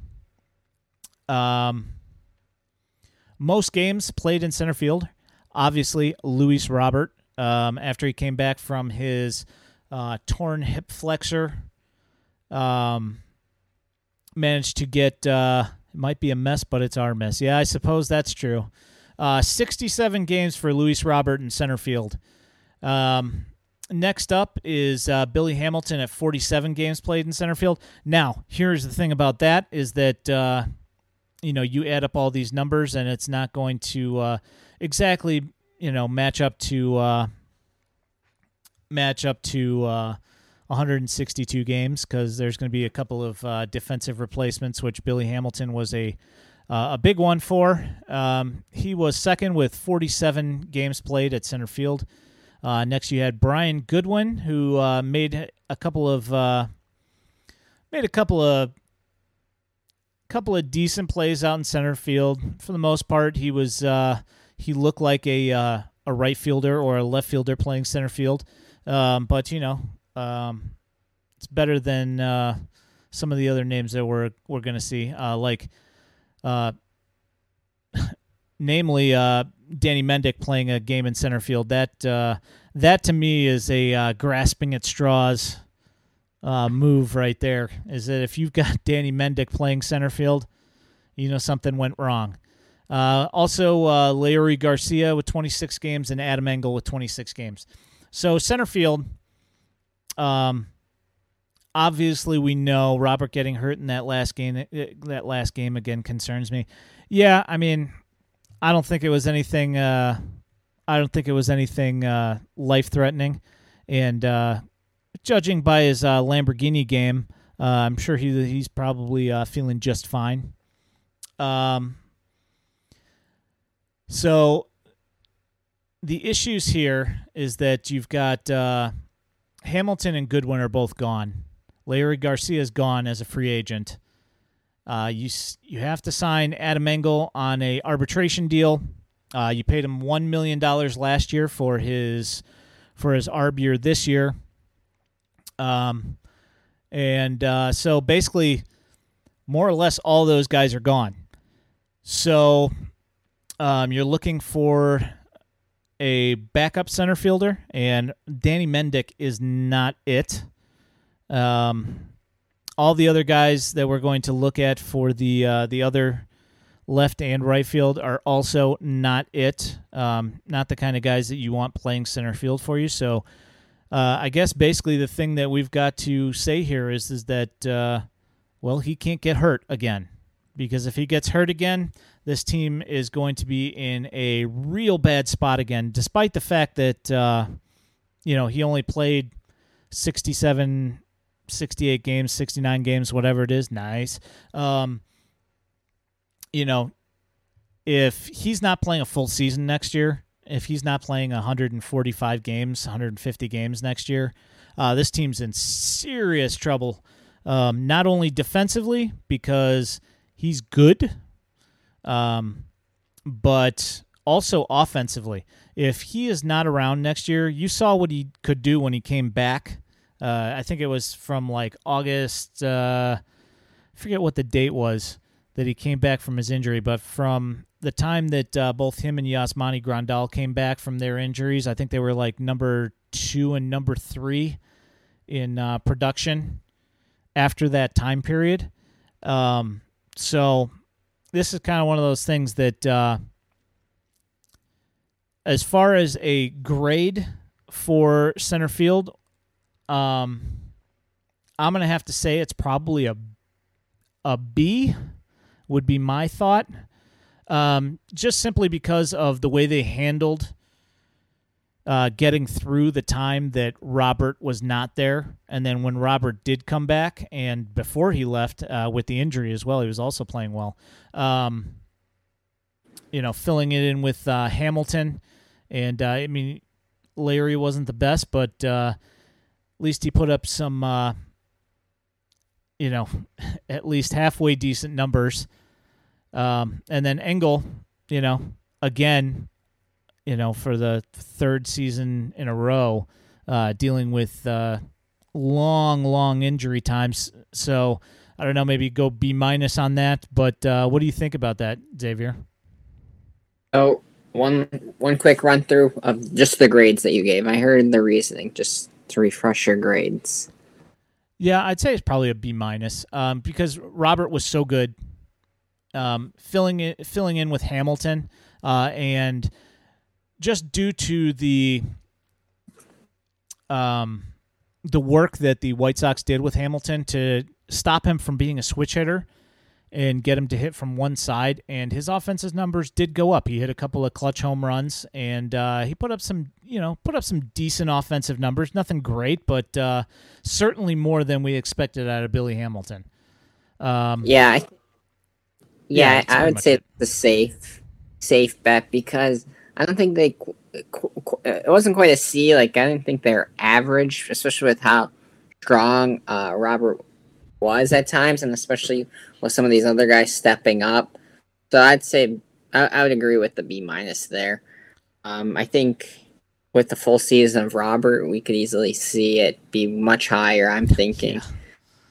Um, most games played in center field. Obviously, Luis Robert, um, after he came back from his uh, torn hip flexor, um, managed to get uh, It might be a mess, but it's our mess. Yeah, I suppose that's true. Uh, 67 games for Luis Robert in center field. Um, next up is uh, Billy Hamilton at 47 games played in center field. Now, here's the thing about that is that uh, you know you add up all these numbers and it's not going to uh, exactly you know match up to uh, match up to uh, 162 games because there's going to be a couple of uh, defensive replacements, which Billy Hamilton was a uh, a big one for. Um, he was second with 47 games played at center field. Uh, next, you had Brian Goodwin, who uh, made a couple of made a couple of couple of decent plays out in center field. For the most part, he was uh, he looked like a uh, a right fielder or a left fielder playing center field. Um, but you know, um, it's better than some of the other names that we're we're to see, like uh, *laughs* namely uh, Danny Mendick playing a game in center field. That uh, that to me is a uh, grasping at straws uh, move right there. Is that if you've got *laughs* Danny Mendick playing center field, you know something went wrong. Uh, also, uh, Leury Garcia with 26 games and Adam Engel with 26 games. So center field. Um, obviously we know Robert getting hurt in that last game uh, that last game again concerns me. Yeah, I mean, I don't think it was anything uh, I don't think it was anything uh, life threatening and uh, judging by his uh, Lamborghini game, uh, I'm sure he he's probably feeling just fine. Um so the issues here is that you've got Hamilton and Goodwin are both gone. Leury Garcia is gone as a free agent. Uh, you you have to sign Adam Engel on a arbitration deal. Uh, you paid him one million dollars last year for his for his arb year this year. Um, and uh, so basically, more or less, all those guys are gone. So um, you're looking for a backup center fielder, and Danny Mendick is not it. Um, all the other guys that we're going to look at for the uh, the other left and right field are also not it. Um, not the kind of guys that you want playing center field for you. So uh, I guess basically the thing that we've got to say here is is that uh, well he can't get hurt again because if he gets hurt again, this team is going to be in a real bad spot again. Despite the fact that uh, you know he only played sixty seven 68 games, 69 games, whatever it is. Nice. Um, you know, if he's not playing a full season next year, if he's not playing 145 games, 150 games next year, uh, this team's in serious trouble. Um, not only defensively because he's good, um, but also offensively. If he is not around next year, you saw what he could do when he came back uh, I think it was from like August. Uh, I forget what the date was that he came back from his injury, but from the time that uh, both him and Yasmani Grandal came back from their injuries, I think they were like number two and number three in uh, production after that time period. Um, so this is kind of one of those things that, uh, as far as a grade for center field, um, I'm gonna have to say it's probably a a B would be my thought. Um, just simply because of the way they handled uh, getting through the time that Robert was not there. And then when Robert did come back, and before he left uh, with the injury as well, he was also playing well. Um, you know, filling it in with uh, Hamilton. And uh, I mean, Leury wasn't the best, but uh, at least he put up some, uh, you know, *laughs* at least halfway decent numbers. Um, and then Engel, you know, again, you know, for the third season in a row, uh, dealing with uh, long, long injury times. So I don't know, maybe go B minus on that. But uh, what do you think about that, Xavier? Oh, one one quick run through of just the grades that you gave. I heard the reasoning. Just to refresh your grades? Yeah, I'd say it's probably a B minus um, because Robert was so good. um, filling in, filling in with Hamilton, uh, and just due to the um, the work that the White Sox did with Hamilton to stop him from being a switch hitter and get him to hit from one side. And his offensive numbers did go up. He hit a couple of clutch home runs, and uh, he put up some, you know, put up some decent offensive numbers. Nothing great, but uh, certainly more than we expected out of Billy Hamilton. Um, yeah, I, yeah, Yeah, I would say it. the safe, safe bet because I don't think they. It wasn't quite a C. Like I didn't think they're average, especially with how strong uh, Robert was at times, and especially with some of these other guys stepping up. So I'd say I, I would agree with the B minus there. Um, I think with the full season of Robert, we could easily see it be much higher. I'm thinking,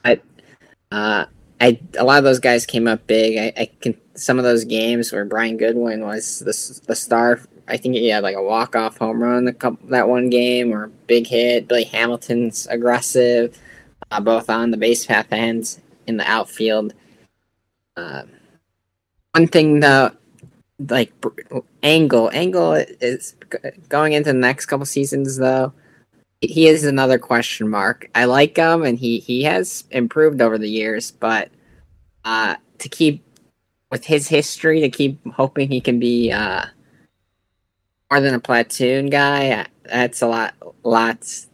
but uh, I a lot of those guys came up big. I, I can some of those games where Brian Goodwin was the the star. I think he had like a walk off home run couple, that one game or big hit. Billy Hamilton's aggressive, uh, both on the base path and in the outfield. Uh, one thing though, like Engel, Engel is going into the next couple seasons though. He is another question mark. I like him, and he he has improved over the years, but uh, to keep with his history, to keep hoping he can be uh, more than a platoon guy, that's a lot lots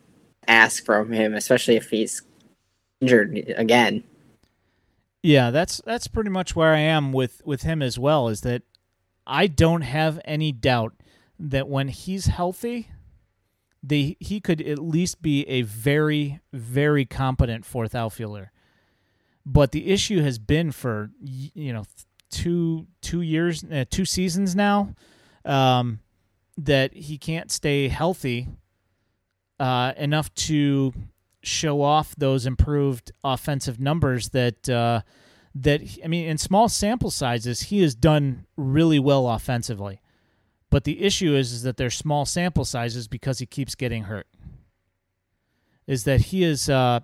ask from him, especially if he's injured again. Yeah, that's that's pretty much where I am with with him as well. Is that I don't have any doubt that when he's healthy, they he could at least be a very very competent fourth outfielder. But the issue has been for you know two two years uh, two seasons now um, that he can't stay healthy uh, enough to show off those improved offensive numbers that uh, that I mean in small sample sizes he has done really well offensively. But the issue is, is that they're small sample sizes because he keeps getting hurt. Is that he is uh,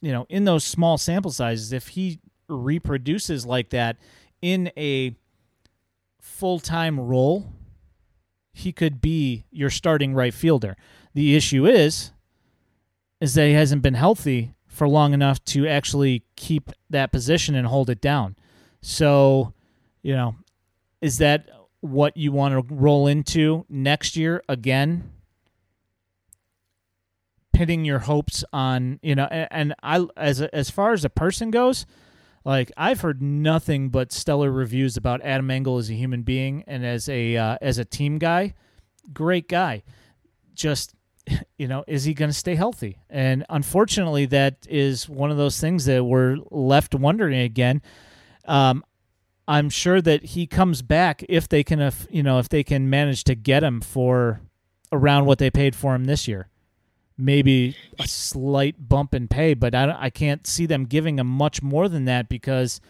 you know, in those small sample sizes, if he reproduces like that in a full time role, he could be your starting right fielder. The issue is is that he hasn't been healthy for long enough to actually keep that position and hold it down. So, you know, is that what you want to roll into next year again? Pitting your hopes on, you know, and I as as far as a person goes, like I've heard nothing but stellar reviews about Adam Engel as a human being and as a uh, as a team guy. Great guy. Just *laughs* you know, is he going to stay healthy? And unfortunately, that is one of those things that we're left wondering again. Um, I'm sure that he comes back if they can, you know, if they can manage to get him for around what they paid for him this year. Maybe a slight bump in pay, but I, I can't see them giving him much more than that because,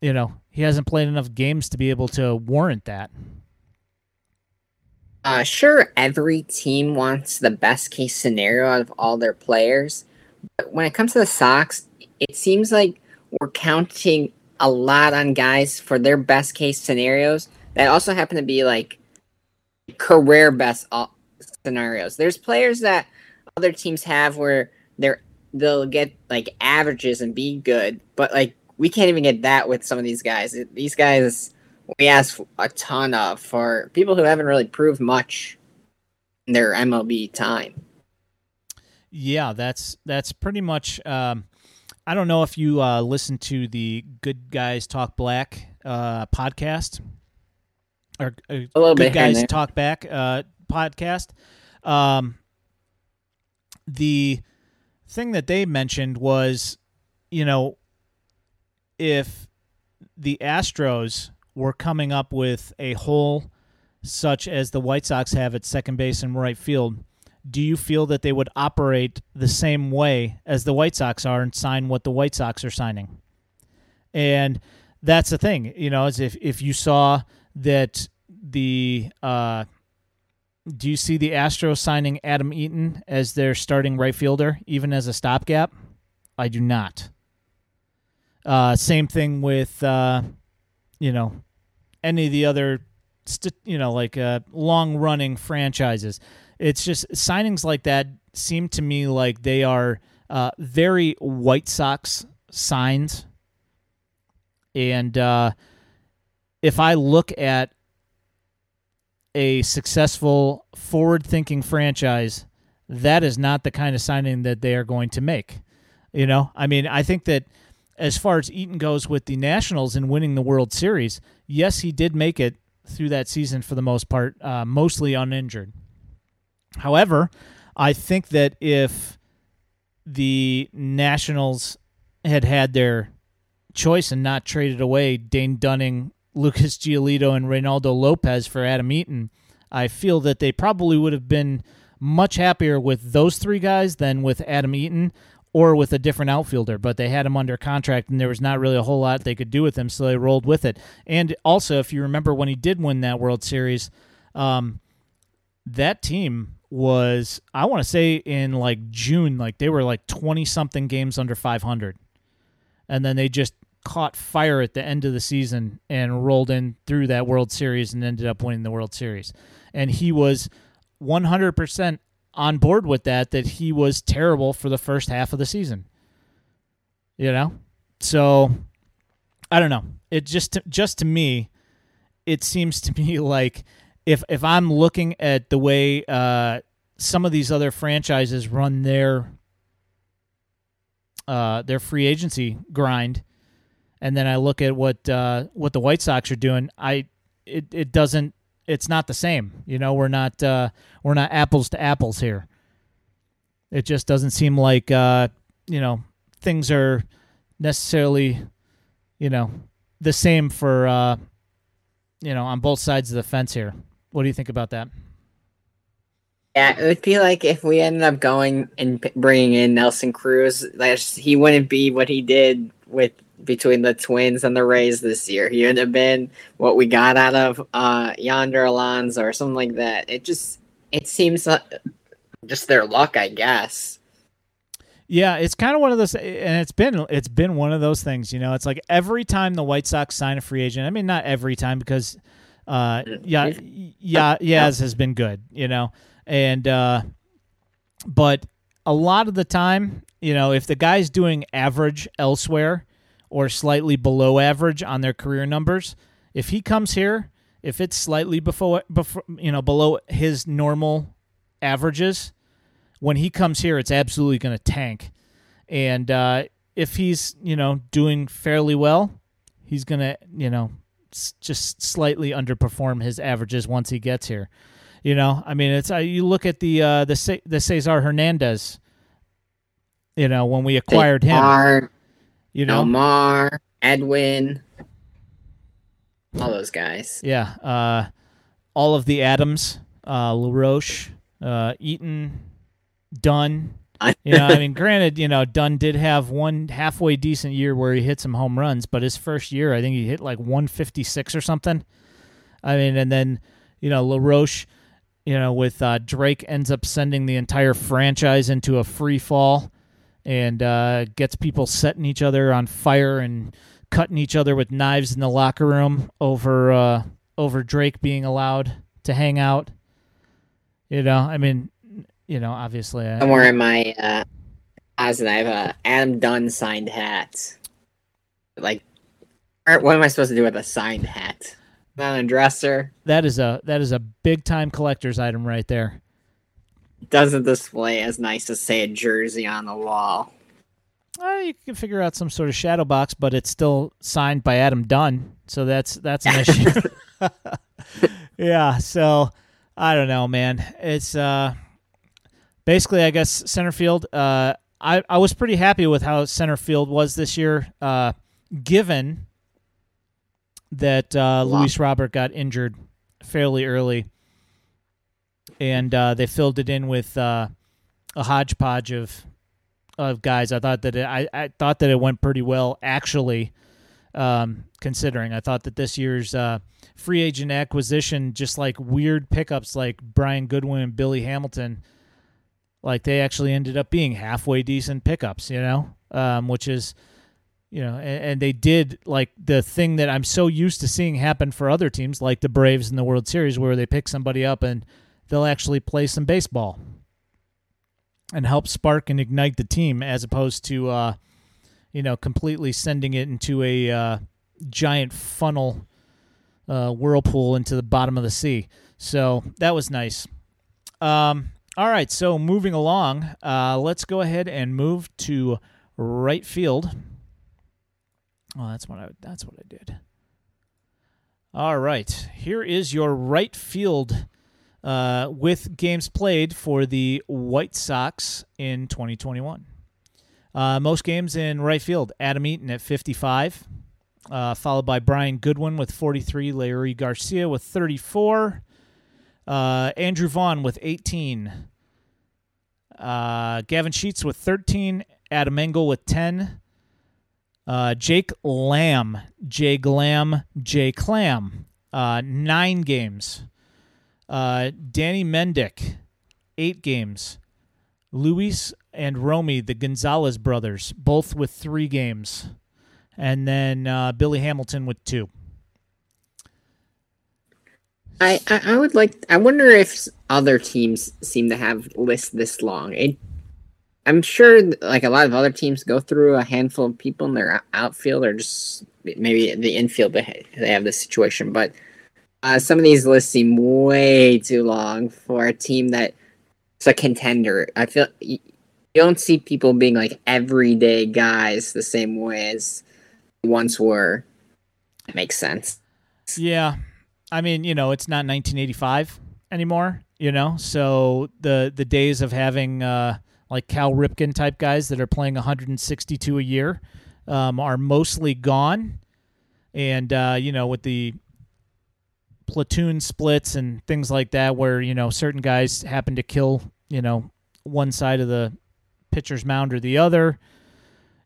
you know, he hasn't played enough games to be able to warrant that. Uh, sure, every team wants the best case scenario out of all their players, but when it comes to the Sox, it seems like we're counting a lot on guys for their best case scenarios that also happen to be like career best all- scenarios. There's players that other teams have where they're they'll get like averages and be good, but like we can't even get that with some of these guys. These guys we ask a ton of for people who haven't really proved much in their MLB time. Yeah, that's that's pretty much. Um, I don't know if you uh, listen to the Good Guys Talk Black uh, podcast or uh, A little Good bit Guys. Talk Back uh, podcast. Um, the thing that they mentioned was, you know, if the Astros were coming up with a hole such as the White Sox have at second base and right field, do you feel that they would operate the same way as the White Sox are and sign what the White Sox are signing? And that's the thing, you know, is if if you saw that the uh do you see the Astros signing Adam Eaton as their starting right fielder, even as a stopgap? I do not. Uh, same thing with uh, you know any of the other st- you know like uh, long running franchises. It's just signings like that seem to me like they are uh, very White Sox signs. And uh, if I look at a successful forward thinking franchise, that is not the kind of signing that they are going to make. You know, I mean, I think that as far as Eaton goes with the Nationals and winning the World Series, yes, he did make it through that season for the most part, uh, mostly uninjured. However, I think that if the Nationals had had their choice and not traded away Dane Dunning, Lucas Giolito, and Reynaldo Lopez for Adam Eaton, I feel that they probably would have been much happier with those three guys than with Adam Eaton or with a different outfielder, but they had him under contract and there was not really a whole lot they could do with him, so they rolled with it. And also, if you remember when he did win that World Series, um, that team was, I want to say in like June, like they were like 20 something games under 500. And then they just caught fire at the end of the season and rolled in through that World Series and ended up winning the World Series. And he was 100% on board with that that he was terrible for the first half of the season. You know? So I don't know. It just just to me it seems to *laughs* me like if if I'm looking at the way uh, some of these other franchises run their uh, their free agency grind, and then I look at what uh, what the White Sox are doing, I it, it doesn't it's not the same. You know, we're not uh, we're not apples to apples here. It just doesn't seem like uh, you know things are necessarily you know the same for uh, you know on both sides of the fence here. What do you think about that? Yeah, it would be like if we ended up going and bringing in Nelson Cruz, he wouldn't be what he did with between the Twins and the Rays this year. He would have been what we got out of uh, Yonder Alonso or something like that. It just it seems uh, just their luck, I guess. Yeah, it's kind of one of those, and it's been it's been one of those things. You know, it's like every time the White Sox sign a free agent. I mean, not every time because, uh, yeah, yeah, Yaz has been good. You know, and uh, but a lot of the time, you know, if the guy's doing average elsewhere, or slightly below average on their career numbers. If he comes here, if it's slightly before, before you know below his normal averages, when he comes here, it's absolutely going to tank. And uh, if he's you know doing fairly well, he's going to you know just slightly underperform his averages once he gets here. You know, I mean, it's uh, you look at the uh, the the Cesar Hernandez. You know, when we acquired him, you know, Omar, Edwin, all those guys. Yeah, uh, all of the Adams, uh, LaRoche, uh, Eaton, Dunn. *laughs* you know, I mean, granted, you know, Dunn did have one halfway decent year where he hit some home runs, but his first year, I think he hit like 156 or something. I mean, and then, you know, LaRoche, you know, with uh, Drake ends up sending the entire franchise into a free fall and uh, gets people setting each other on fire and cutting each other with knives in the locker room over uh, over Drake being allowed to hang out. You know, I mean, you know, obviously. I, I'm wearing my uh, as I have a Adam Dunn signed hat. Like, what am I supposed to do with a signed hat? Not a dresser. That is a that is a big time collector's item right there doesn't display as nice as say a jersey on the wall. Well, you can figure out some sort of shadow box, but it's still signed by Adam Dunn, so that's that's an issue. *laughs* *laughs* yeah, so I don't know, man. It's uh basically I guess center field. Uh, I I was pretty happy with how center field was this year, uh, given that uh, Luis Robert got injured fairly early and uh, they filled it in with uh, a hodgepodge of of guys. I thought that it, I, I thought that it went pretty well actually. Um, considering I thought that this year's uh, free agent acquisition, just like weird pickups like Brian Goodwin and Billy Hamilton, like they actually ended up being halfway decent pickups, you know, um, which is you know, and, and, they did like the thing that I'm so used to seeing happen for other teams, like the Braves in the World Series, where they pick somebody up and they'll actually play some baseball and help spark and ignite the team, as opposed to, uh, you know, completely sending it into a uh, giant funnel uh, whirlpool into the bottom of the sea. So that was nice. Um, all right, so moving along, uh, let's go ahead and move to right field. Oh, that's what I that's what I did. All right, here is your right field uh, with games played for the White Sox in 2021. Uh, most games in right field: Adam Eaton at 55, uh, followed by Brian Goodwin with 43, Leury Garcia with 34, uh, Andrew Vaughn with 18, uh, Gavin Sheets with 13, Adam Engel with 10. Uh, Jake Lamb, J Glam, J Clam, nine games. Uh, Danny Mendick, eight games. Luis and Romy, the Gonzalez brothers, both with three games. And then uh, Billy Hamilton with two. I, I, would like. I wonder if other teams seem to have lists this long. It I'm sure like a lot of other teams go through a handful of people in their outfield or just maybe the infield they have this situation, but uh, some of these lists seem way too long for a team that it's a contender. I feel you, you don't see people being like everyday guys the same way as once were. It makes sense. Yeah, I mean, you know, it's not 1985 anymore. You know, so the the days of having. Uh, like Cal Ripken type guys that are playing 162 a year um, are mostly gone. And, uh, you know, with the platoon splits and things like that, where, you know, certain guys happen to kill, you know, one side of the pitcher's mound or the other.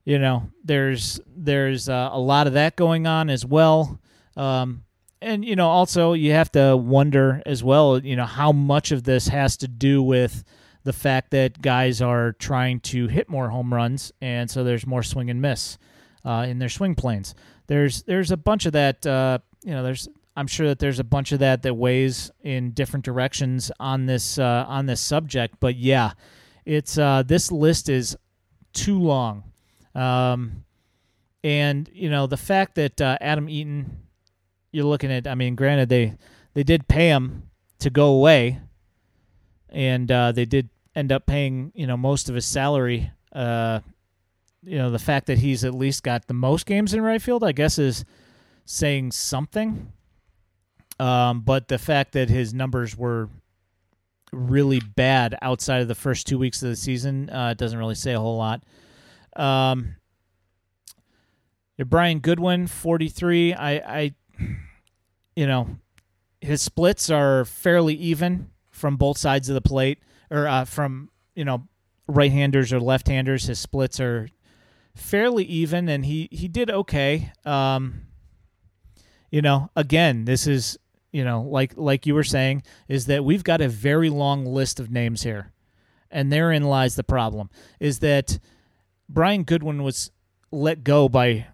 You know, there's there's uh, a lot of that going on as well. Um, and you know, also you have to wonder as well, you know, how much of this has to do with the fact that guys are trying to hit more home runs, and so there's more swing and miss uh, in their swing planes. There's there's a bunch of that. Uh, you know, there's I'm sure that there's a bunch of that that weighs in different directions on this uh, on this subject. But yeah, it's uh, this list is too long, um, and you know the fact that uh, Adam Eaton, you're looking at. I mean, granted they they did pay him to go away, and uh, they did end up paying you know most of his salary. Uh, you know the fact that he's at least got the most games in right field, I guess, is saying something. Um, but the fact that his numbers were really bad outside of the first two weeks of the season uh, doesn't really say a whole lot. Um, Brian Goodwin, forty three. I, I, you know, his splits are fairly even from both sides of the plate or uh, from you know right-handers or left-handers. His splits are fairly even, and he he did okay. Um, you know, again, this is you know like like you were saying is that we've got a very long list of names here, and therein lies the problem. Is that Brian Goodwin was let go by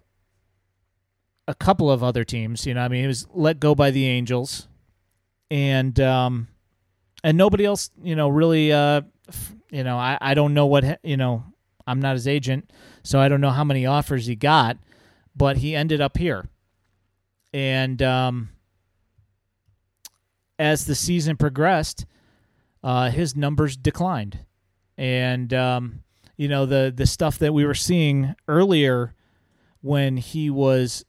a couple of other teams. You know, I mean, he was let go by the Angels, and um, and nobody else, you know, really, uh, you know, I, I don't know what, you know, I'm not his agent, so I don't know how many offers he got, but he ended up here. And um, as the season progressed, uh, his numbers declined. And, um, you know, the, the stuff that we were seeing earlier when he was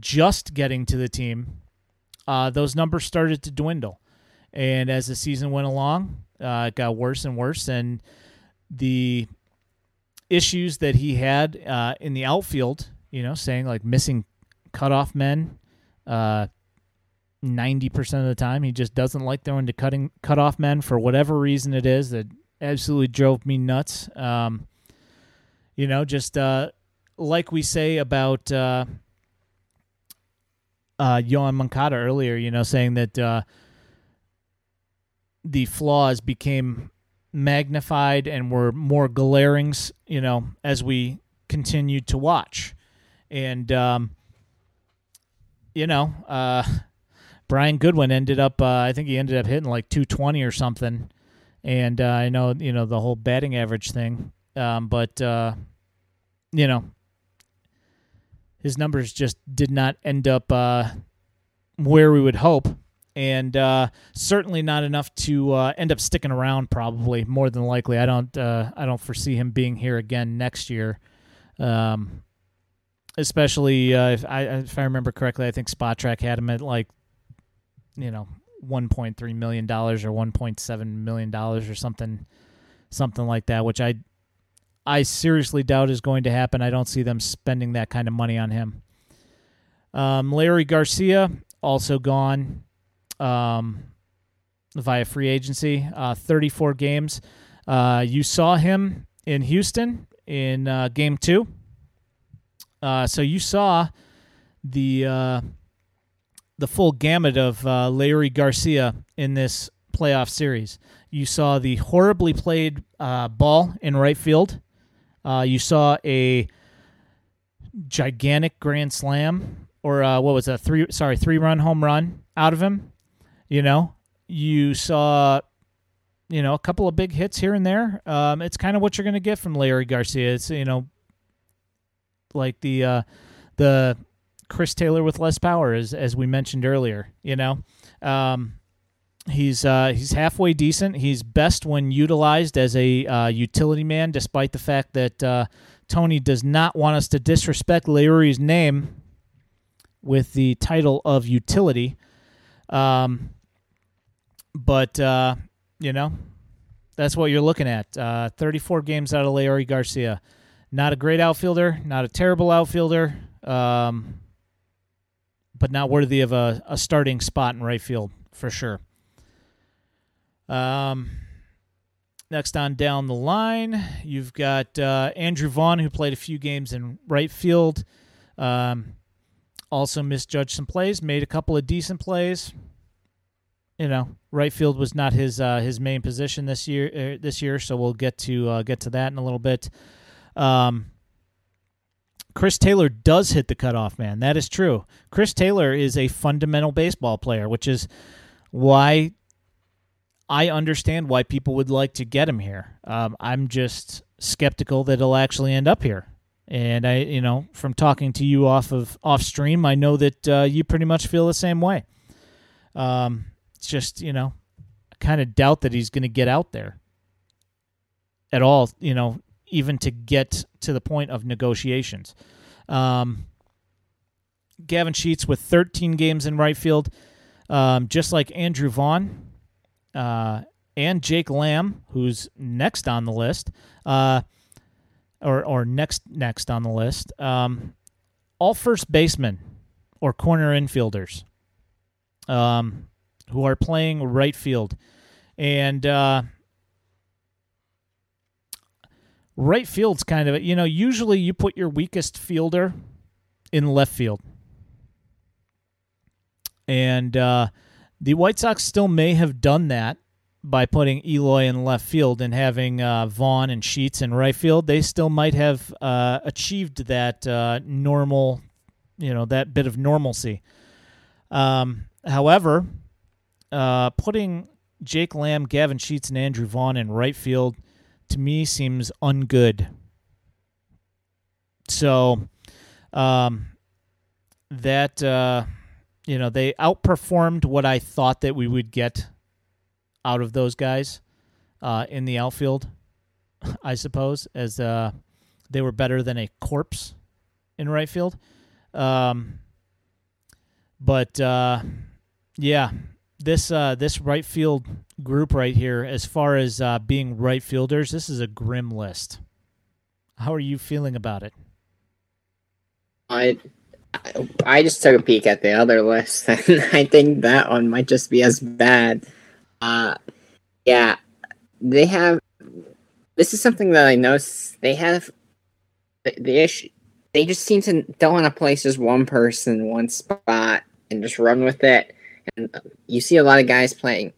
just getting to the team, uh, those numbers started to dwindle. And as the season went along, uh, it got worse and worse. And the issues that he had uh, in the outfield, you know, saying like missing cutoff men, uh, ninety percent of the time, he just doesn't like throwing to cutting cutoff men for whatever reason it is that absolutely drove me nuts. Um, you know, just uh, like we say about uh, uh, Yoan Moncada earlier, you know, saying that uh, the flaws became magnified and were more glaring, you know, as we continued to watch. and um, you know, uh, Brian Goodwin ended up. Uh, I think he ended up hitting like 220 or something. And uh, I know you know the whole batting average thing, um, but uh, you know his numbers just did not end up uh, where we would hope, and uh, certainly not enough to uh, end up sticking around. Probably more than likely, I don't. I don't foresee him being here again next year. Um, especially uh, if I if I remember correctly, I think Spotrac had him at like, you know, one point three million dollars or one point seven million dollars or something, something like that. Which I I seriously doubt is going to happen. I don't see them spending that kind of money on him. Um, Leury Garcia also gone um, via free agency. Uh, 34 games. Uh, you saw him in Houston in uh, game two. Uh, so you saw the uh, the full gamut of uh, Leury Garcia in this playoff series. You saw the horribly played uh, ball in right field. Uh, you saw a gigantic grand slam, or uh, what was that? Three sorry, three run home run out of him. You know, you saw you know a couple of big hits here and there. Um, it's kind of what you're going to get from Leury Garcia. It's you know like the uh, the Chris Taylor with less power, as as we mentioned earlier. You know, um, he's uh, he's halfway decent. He's best when utilized as a uh, utility man, despite the fact that uh, Tony does not want us to disrespect Leury's name with the title of utility. Um, but uh, you know, that's what you're looking at. Uh, 34 games out of Leury Garcia. Not a great outfielder, not a terrible outfielder, um, but not worthy of a, a starting spot in right field for sure. Um, next on down the line, you've got uh, Andrew Vaughn, who played a few games in right field. Um, also misjudged some plays, made a couple of decent plays. You know, right field was not his uh, his main position this year. Uh, this year, so we'll get to uh, get to that in a little bit. Um, Chris Taylor does hit the cutoff man. That is true. Chris Taylor is a fundamental baseball player, which is why I understand why people would like to get him here. Um, I'm just skeptical that he'll actually end up here. And I, you know, from talking to you off of off stream, I know that uh, you pretty much feel the same way. Um, it's just, you know, I kind of doubt that he's going to get out there at all. You know, even to get to the point of negotiations. Um, Gavin Sheets with 13 games in right field, um, just like Andrew Vaughn uh, and Jake Lamb, who's next on the list, uh, or or next next on the list. Um, all first basemen or corner infielders um, who are playing right field, and uh, right field's kind of you know usually you put your weakest fielder in left field. And uh, the white sox still may have done that by putting eloy in left field and having uh, vaughn and sheets in right field. They still might have uh, achieved that uh, normal you know that bit of normalcy. Um, however uh, putting jake lamb gavin sheets and andrew vaughn in right field to me seems ungood. So, um, that uh, you know they outperformed what I thought that we would get out of those guys uh, in the outfield. *laughs* I suppose as uh, they were better than a corpse in right field. Um, but uh, yeah, this uh, this right field group right here, as far as uh, being right fielders, this is a grim list. How are you feeling about it? I I just took a peek at the other list, *laughs* and I think that one might just be as bad. Uh, yeah, they have. This is something that I noticed. They have the, the issue. They just seem to don't want to place just one person, one spot, and just run with it you see a lot of guys playing.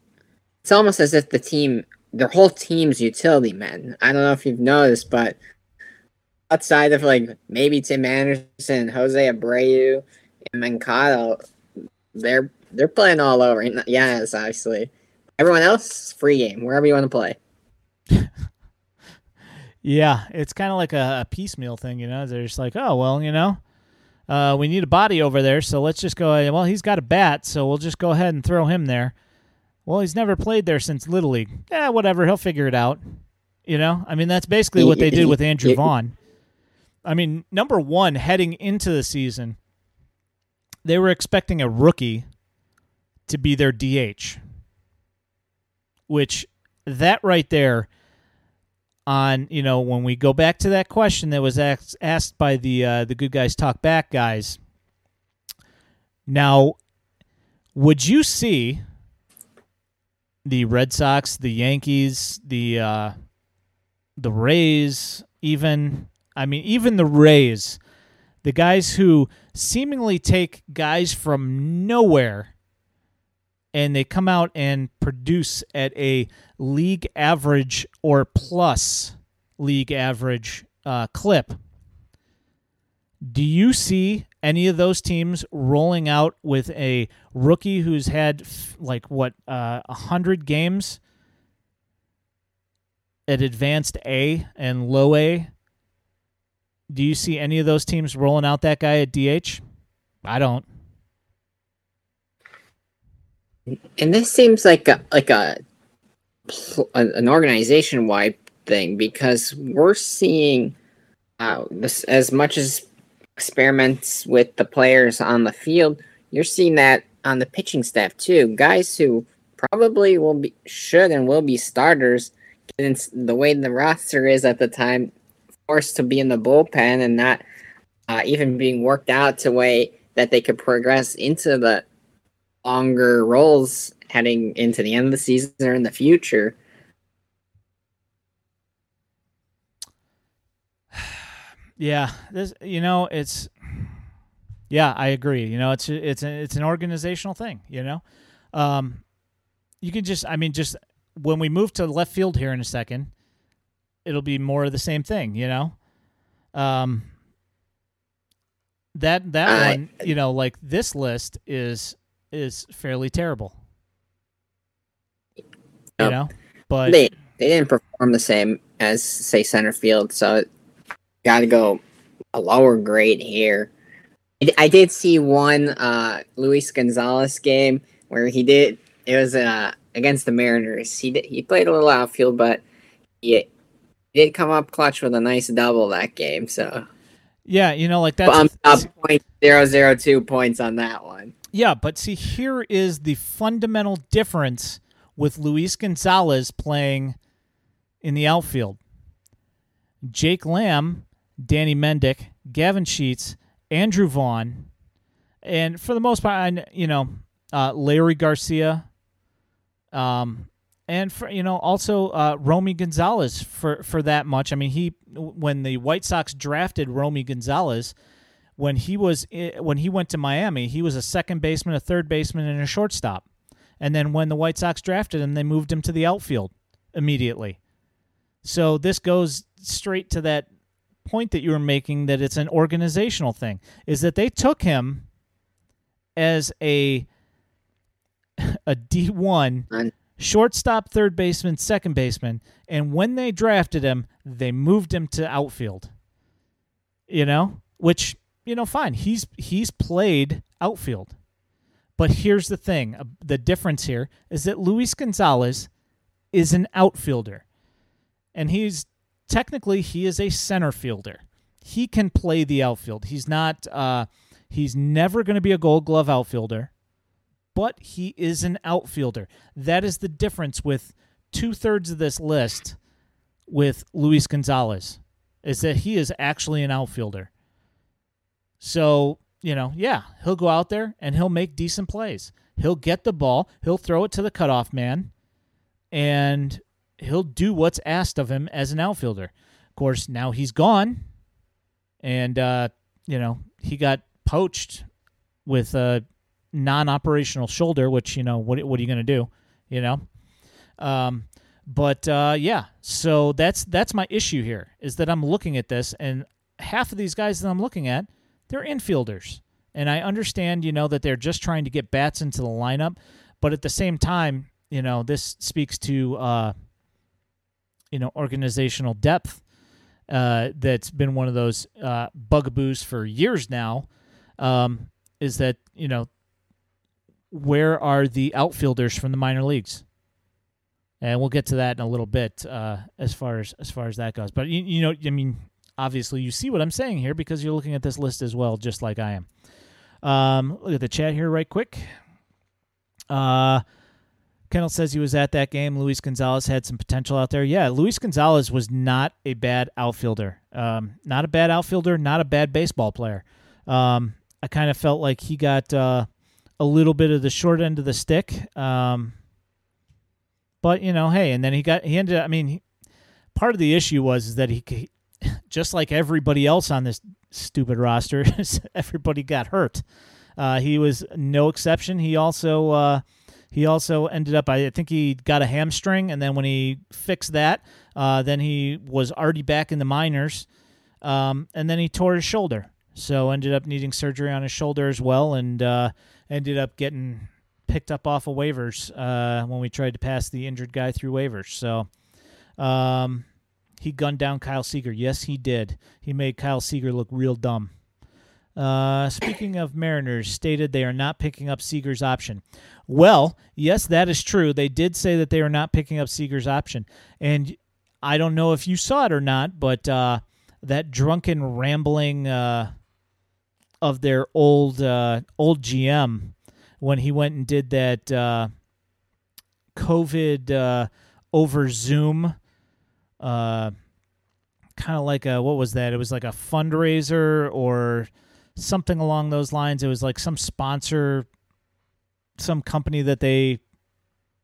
It's almost as if the team, their whole team's utility men. I don't know if you've noticed, but outside of like maybe Tim Anderson, Jose Abreu, and Moncada, they're they're playing all over. Yes, obviously. Everyone else, free game, wherever you want to play. *laughs* yeah, it's kind of like a, a, piecemeal thing, you know. They're just like, oh well, you know, uh, we need a body over there, so let's just go. Well, he's got a bat, so we'll just go ahead and throw him there. Well, he's never played there since Little League. Yeah, whatever, he'll figure it out. You know, I mean, that's basically what they did with Andrew Vaughn. I mean, number one, heading into the season, they were expecting a rookie to be their DH, which that right there on you know when we go back to that question that was asked, asked by the uh, the good guys talk back guys. Now, would you see the Red Sox, the Yankees, the uh, the Rays, even I mean even the Rays, the guys who seemingly take guys from nowhere and they come out and produce at a league average or plus league average uh, clip. Do you see any of those teams rolling out with a rookie who's had like what uh, a uh, hundred games at advanced A and low A? Do you see any of those teams rolling out that guy at DH? I don't. And this seems like a like a an organization wide thing because we're seeing uh, this as much as experiments with the players on the field. You're seeing that on the pitching staff too. Guys who probably will be should and will be starters. And the way the roster is at the time, forced to be in the bullpen and not uh, even being worked out to way that they could progress into the longer roles heading into the end of the season or in the future. *sighs* Yeah, this you know it's yeah I agree. You know it's it's a, it's an organizational thing. You know, um, you can just I mean just when we move to left field here in a second, it'll be more of the same thing. You know, um, that that uh, one you know like this list is is fairly terrible. You know, but they they didn't perform the same as say center field, so got to go a lower grade here. I did see one uh, Luis Gonzalez game where he did. It was uh, against the Mariners. He did, he played a little outfield, but he did come up clutch with a nice double that game. So yeah, you know, like that's bumped up point zero zero two points on that one. Yeah, but see, here is the fundamental difference with Luis Gonzalez playing in the outfield. Jake Lamb, Danny Mendick, Gavin Sheets, Andrew Vaughn, and for the most part, you know, uh, Leury Garcia, um, and for you know also uh, Romy Gonzalez for for that much. I mean, he when the White Sox drafted Romy Gonzalez, when he was when he went to Miami, he was a second baseman, a third baseman, and a shortstop. And then when the White Sox drafted him, they moved him to the outfield immediately. So this goes straight to that point that you were making that it's an organizational thing. Is that they took him as a *laughs* a D one shortstop, third baseman, second baseman, and when they drafted him, they moved him to outfield. You know, which you know, fine. He's he's played outfield. But here's the thing, uh, the difference here is that Luis Gonzalez is an outfielder. And he's technically he is a center fielder. He can play the outfield. He's not uh he's never going to be a gold glove outfielder, but he is an outfielder. That is the difference with two thirds of this list with Luis Gonzalez, is that he is actually an outfielder. So, you know, yeah, he'll go out there and he'll make decent plays. He'll get the ball, he'll throw it to the cutoff man, and he'll do what's asked of him as an outfielder. Of course, now he's gone, and, uh, you know, he got poached with a non operational shoulder, which, you know, what, what are you going to do? You know? Um, but uh, yeah, so that's that's my issue here is that I'm looking at this and half of these guys that I'm looking at, they're infielders. And I understand, you know, that they're just trying to get bats into the lineup, but at the same time, you know, this speaks to uh, you know organizational depth uh, that's been one of those uh, bugaboos for years now. Um, is that you know where are the outfielders from the minor leagues? And we'll get to that in a little bit uh, as far as as far as that goes. But you, you know, I mean, obviously you see what I'm saying here because you're looking at this list as well, just like I am. Um, look at the chat here, right quick. Uh, Kendall says he was at that game. Luis Gonzalez had some potential out there. Yeah, Luis Gonzalez was not a bad outfielder. Um, not a bad outfielder, not a bad baseball player. Um, I kind of felt like he got uh, a little bit of the short end of the stick. Um, but you know, hey, and then he got he ended. Up, I mean, he, part of the issue was is that he, he, just like everybody else on this stupid roster, *laughs* everybody got hurt. Uh, he was no exception. He also uh, he also ended up, I think he got a hamstring, and then when he fixed that, uh, then he was already back in the minors, um, and then he tore his shoulder. So ended up needing surgery on his shoulder as well, and uh, ended up getting picked up off of waivers uh, when we tried to pass the injured guy through waivers. So um, he gunned down Kyle Seager. Yes, he did. He made Kyle Seager look real dumb. Uh, speaking of Mariners, stated they are not picking up Seager's option. Well, yes, that is true. They did say that they are not picking up Seager's option, and I don't know if you saw it or not, but uh, that drunken rambling uh, of their old uh, old GM when he went and did that uh, COVID uh, over Zoom. Kind of like a what was that? It was like a fundraiser or something along those lines. It was like some sponsor, some company that they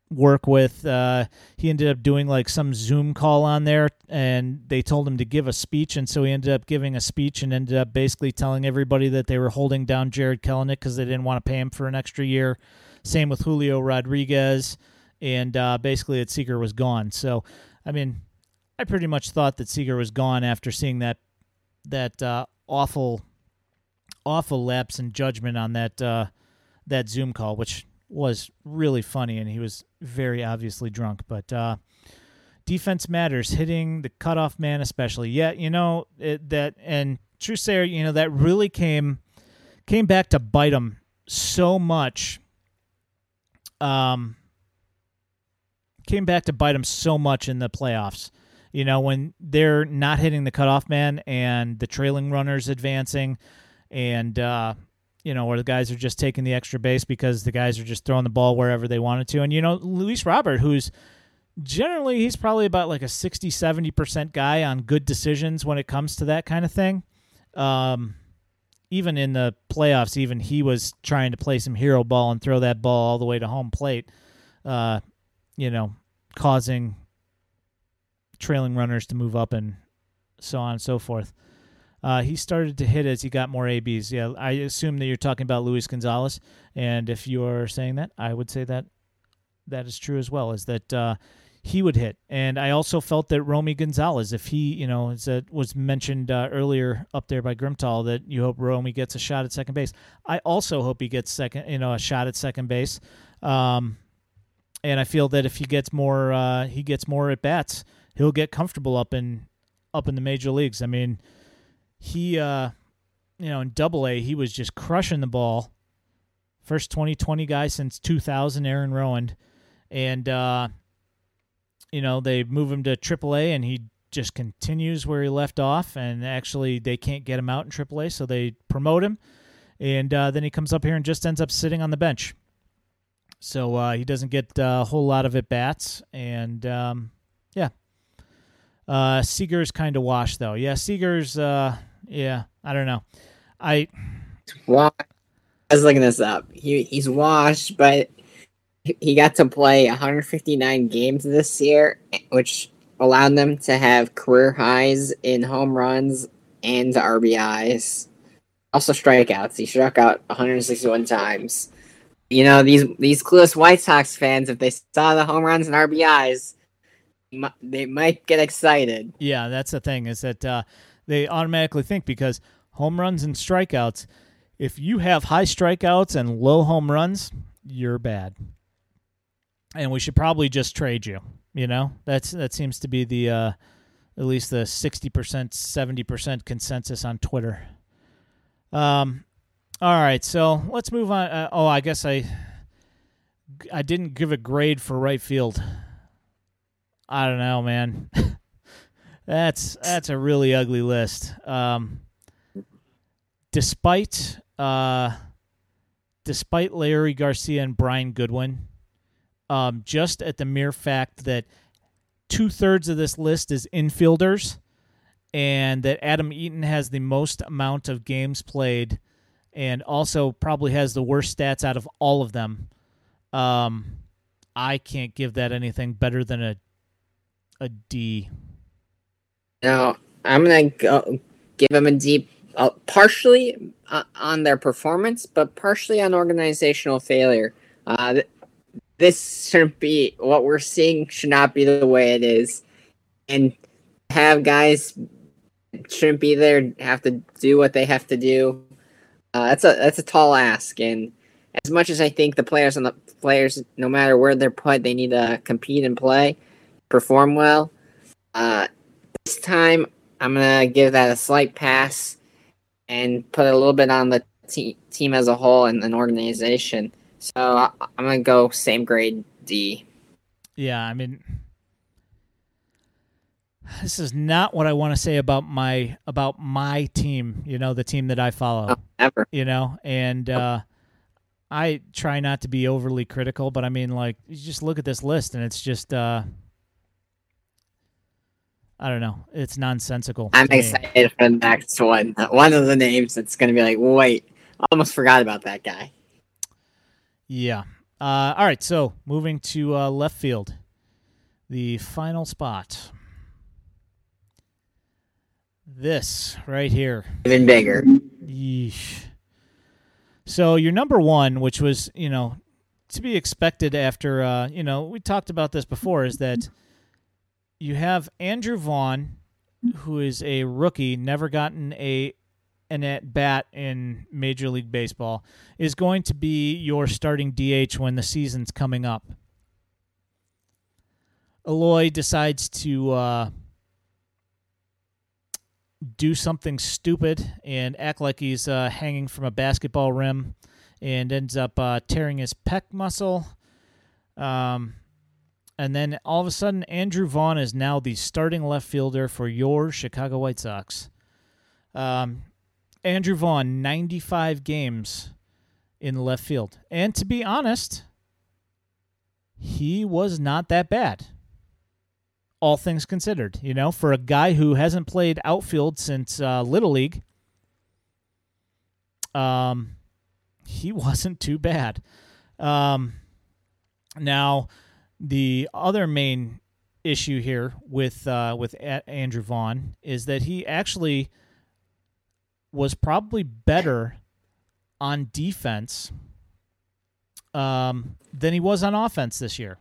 work with. Uh, he ended up doing like some Zoom call on there, and they told him to give a speech, and so he ended up giving a speech and ended up basically telling everybody that they were holding down Jarred Kelenic because they didn't want to pay him for an extra year. Same with Julio Rodriguez, and uh, basically that Seager was gone. So, I mean, I pretty much thought that Seager was gone after seeing that that uh, awful awful lapse in judgment on that uh, that Zoom call, which was really funny, and he was very obviously drunk. But uh, defense matters, hitting the cutoff man especially. Yeah, you know it, that, and Trusair, you know that really came came back to bite him so much. Um, came back to bite him so much in the playoffs. You know when they're not hitting the cutoff man and the trailing runners advancing and uh, you know, where the guys are just taking the extra base because the guys are just throwing the ball wherever they wanted to. And you know, Luis Robert, who's generally he's probably about like a 60 70% guy on good decisions when it comes to that kind of thing. Um, even in the playoffs, even he was trying to play some hero ball and throw that ball all the way to home plate, uh, you know, causing trailing runners to move up and so on and so forth. Uh, he started to hit as he got more ABs. Yeah, I assume that you're talking about Luis Gonzalez, and if you are saying that, I would say that that is true as well. Is that uh, he would hit, and I also felt that Romy Gonzalez, if he, you know, as it was mentioned uh, earlier up there by Grimtall, that you hope Romy gets a shot at second base. I also hope he gets second, you know, a shot at second base. Um, and I feel that if he gets more, uh, he gets more at bats, he'll get comfortable up in up in the major leagues. I mean he uh you know in double a he was just crushing the ball. First 2020 guy since 2000 aaron rowand and uh you know they move him to triple a and he just continues where he left off. And actually they can't get him out in triple a so they promote him. And uh, then he comes up here and just ends up sitting on the bench. So uh, he doesn't get uh, a whole lot of at bats and um, uh, Seager's kind of washed though. Yeah, Seager's uh, yeah, I don't know. I well, I was looking this up. He he's washed, but he got to play 159 games this year, which allowed them to have career highs in home runs and RBIs. Also strikeouts. He struck out 161 times. You know these these clueless White Sox fans, if they saw the home runs and RBIs, they might get excited. Yeah, that's the thing is that uh, they automatically think because home runs and strikeouts, if you have high strikeouts and low home runs, you're bad. And we should probably just trade you. You know, that's that seems to be the uh, at least the sixty percent, seventy percent consensus on Twitter. Um, all right, so let's move on. Uh, oh, I guess I I didn't give a grade for right field. I don't know, man. *laughs* that's that's a really ugly list. Um, despite uh, despite Leury Garcia and Brian Goodwin, um, just at the mere fact that two thirds of this list is infielders, and that Adam Eaton has the most amount of games played, and also probably has the worst stats out of all of them. Um, I can't give that anything better than a a D. Now I'm gonna go, give them a D, uh, partially uh, on their performance, but partially on organizational failure. Uh, this shouldn't be what we're seeing should not be the way it is and have guys shouldn't be there have to do what they have to do uh, that's a that's a tall ask and as much as i think the players and the players no matter where they're put they need to compete and play perform well uh, this time i'm gonna give that a slight pass and put a little bit on the te- team as a whole and an organization so I, am gonna go same grade D. Yeah, I mean, this is not what I want to say about my about my team. You know, the team that I follow. Oh, ever. You know, and uh, I try not to be overly critical, but I mean, like, you just look at this list, and it's just. Uh, I don't know. It's nonsensical. I'm excited for the next one. One of the names that's going to be like, wait, I almost forgot about that guy. Yeah. Uh, all right. So moving to uh, left field, the final spot. This right here. Even bigger. Yeesh. So your number one, which was you know to be expected after uh, you know we talked about this before, is that you have Andrew Vaughn, who is a rookie, never gotten a an at bat in Major League Baseball is going to be your starting DH when the season's coming up. Eloy decides to uh, do something stupid and act like he's uh, hanging from a basketball rim and ends up uh, tearing his pec muscle. Um, and then all of a sudden, Andrew Vaughn is now the starting left fielder for your Chicago White Sox. Um, Andrew Vaughn, 95 games in left field. And to be honest, he was not that bad. All things considered, you know, for a guy who hasn't played outfield since uh, Little League, um, he *laughs* wasn't too bad. Um, now, the other main issue here with uh, with Andrew Vaughn is that he actually was probably better on defense um, than he was on offense this year.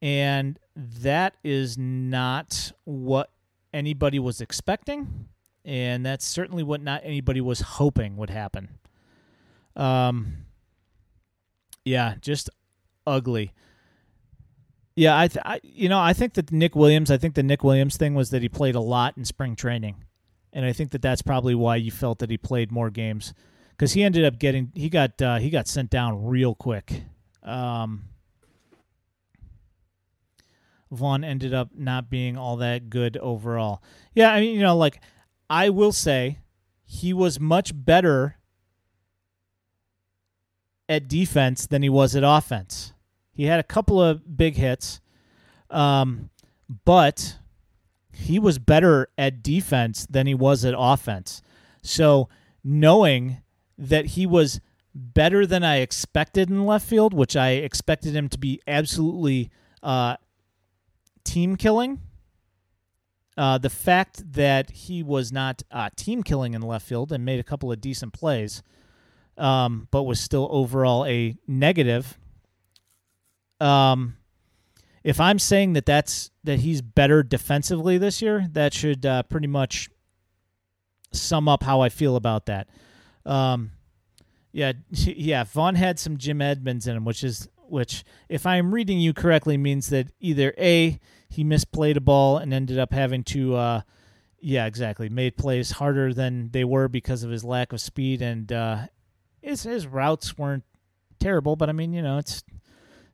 And that is not what anybody was expecting. And that's certainly what not anybody was hoping would happen. Um, yeah, just ugly. Yeah, I, th- I, you know, I think that Nick Williams. I think the Nick Williams thing was that he played a lot in spring training, and I think that that's probably why you felt that he played more games because he ended up getting he got uh, he got sent down real quick. Um, Vaughn ended up not being all that good overall. Yeah, I mean, you know, like I will say, he was much better at defense than he was at offense. He had a couple of big hits, um, but he was better at defense than he was at offense. So knowing that he was better than I expected in left field, which I expected him to be absolutely uh, team killing. Uh, the fact that he was not uh, team killing in left field and made a couple of decent plays, um, but was still overall a negative. Um, if I'm saying that that's that he's better defensively this year, that should uh, pretty much sum up how I feel about that. Um, yeah, *laughs* yeah. Vaughn had some Jim Edmonds in him, which is which, if I'm reading you correctly, means that either a he misplayed a ball and ended up having to, uh, yeah, exactly, made plays harder than they were because of his lack of speed, and uh, his his routes weren't terrible, but I mean, you know, it's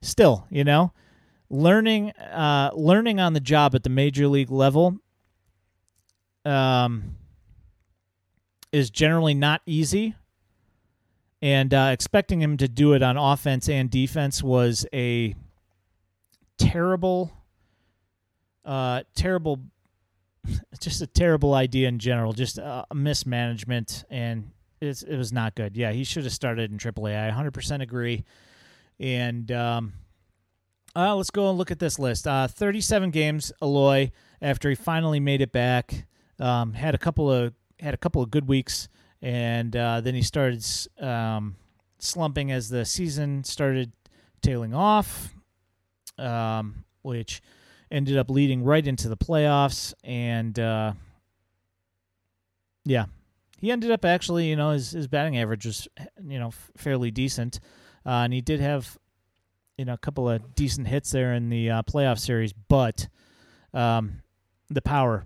still, you know, learning uh, learning on the job at the major league level um, is generally not easy. And uh, expecting him to do it on offense and defense was a terrible, uh, terrible, *laughs* just a terrible idea in general. Just a mismanagement, and it was not good. Yeah, he should have started in AAA. I 100% agree. And um, uh, let's go and look at this list. Uh, 37 games, Eloy, after he finally made it back. Um, had a couple of had a couple of good weeks, and uh, then he started um, slumping as the season started tailing off, um, which ended up leading right into the playoffs. And uh, yeah, he ended up actually, you know, his, his batting average was, you know, fairly decent, uh, and he did have, you know, a couple of decent hits there in the uh, playoff series, but um, the power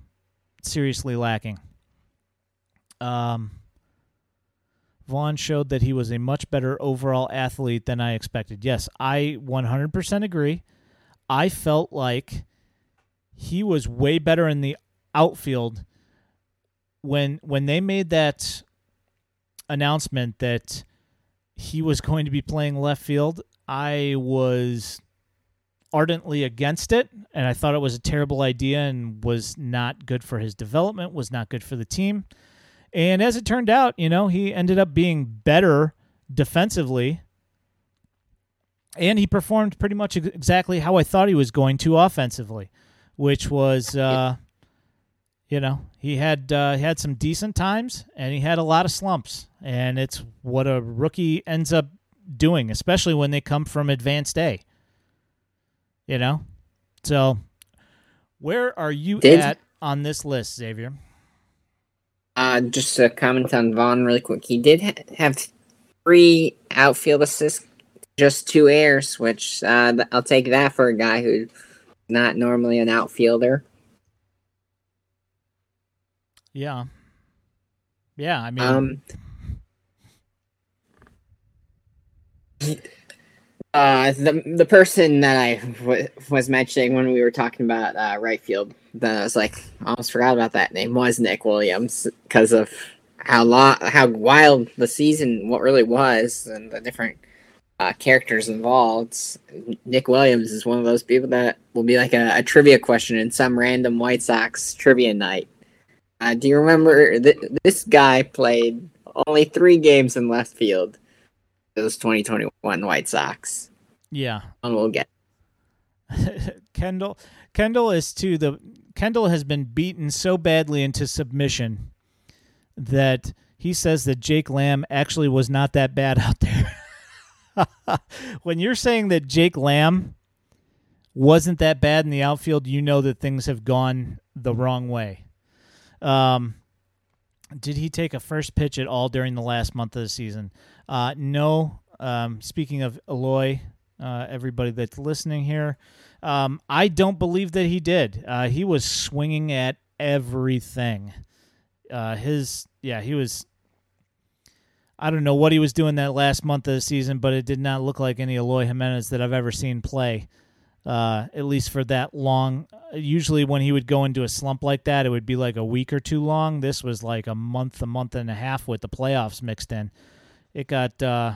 seriously lacking. Um, Vaughn showed that he was a much better overall athlete than I expected. Yes, I 100% agree. I felt like he was way better in the outfield when when they made that announcement that he was going to be playing left field. I was ardently against it and I thought it was a terrible idea and was not good for his development, was not good for the team. And as it turned out, you know, he ended up being better defensively and he performed pretty much exactly how I thought he was going to offensively, which was uh you know, he had uh, he had some decent times and he had a lot of slumps and it's what a rookie ends up doing, especially when they come from advanced A. You know? So where are you Did, at on this list, Xavier? Uh, just a comment on Vaughn really quick. He did ha- have three outfield assists, just two airs, which uh, I'll take that for a guy who's not normally an outfielder. Yeah. Yeah, I mean um, Uh, the the person that I w- was mentioning when we were talking about uh, right field, that I was like, I almost forgot about that name was Nick Williams because of how long, how wild the season, what really was, and the different uh, characters involved. Nick Williams is one of those people that will be like a, a trivia question in some random White Sox trivia night. Uh, do you remember th- this guy played only three games in left field? those 2021 White Sox. Yeah. And we'll get *laughs* Kendall Kendall is to the Kendall has been beaten so badly into submission that he says that Jake Lamb actually was not that bad out there. *laughs* when you're saying that Jake Lamb wasn't that bad in the outfield, you know that things have gone the wrong way. Um, did he take a first pitch at all during the last month of the season? Uh, no. Um, speaking of Eloy, uh, everybody that's listening here, um, I don't believe that he did. Uh, he was swinging at everything. Uh, his yeah, he was. I don't know what he was doing that last month of the season, but it did not look like any Eloy Jimenez that I've ever seen play. Uh, at least for that long. Usually, when he would go into a slump like that, it would be like a week or two long. This was like a month, a month and a half with the playoffs mixed in it got uh,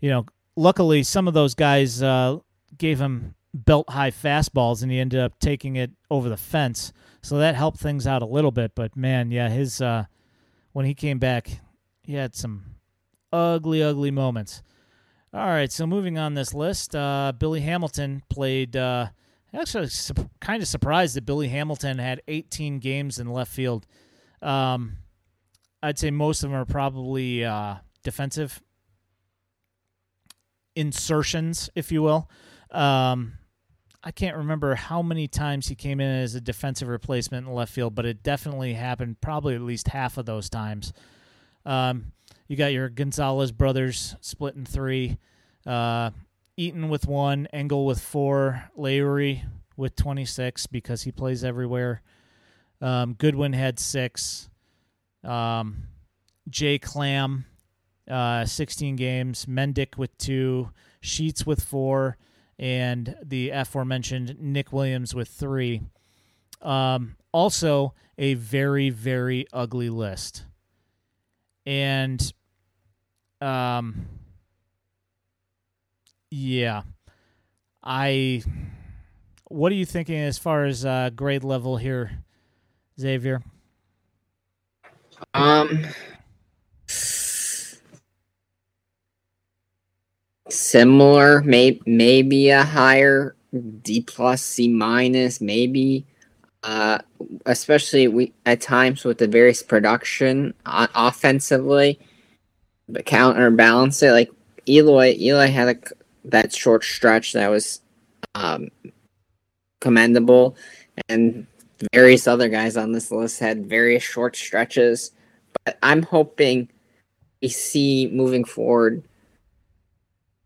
you know luckily some of those guys uh, gave him belt high fastballs and he ended up taking it over the fence so that helped things out a little bit but man yeah his uh, when he came back he had some ugly ugly moments all right so moving on this list uh, billy hamilton played uh, actually su- kind of surprised that billy hamilton had 18 games in left field um, i'd say most of them are probably uh, defensive insertions, if you will. Um, I can't remember how many times he came in as a defensive replacement in left field, but it definitely happened probably at least half of those times. Um, you got your Gonzalez brothers split in three, uh, Eaton with one, Engel with four, Leury with 26 because he plays everywhere. Um, Goodwin had six. Um, Jake Lamb, uh, 16 games. Mendick with two. Sheets with four and the aforementioned Nick Williams with three. Um, also, a very, very ugly list. And, um, yeah, I. What are you thinking as far as uh, grade level here, Xavier? Um, similar, may, maybe a higher D plus, C minus, maybe. Uh, especially we at times with the various production offensively, but counterbalance it. Like Eloy, Eloy had a that short stretch that was um, commendable, and various other guys on this list had various short stretches. But I'm hoping we see moving forward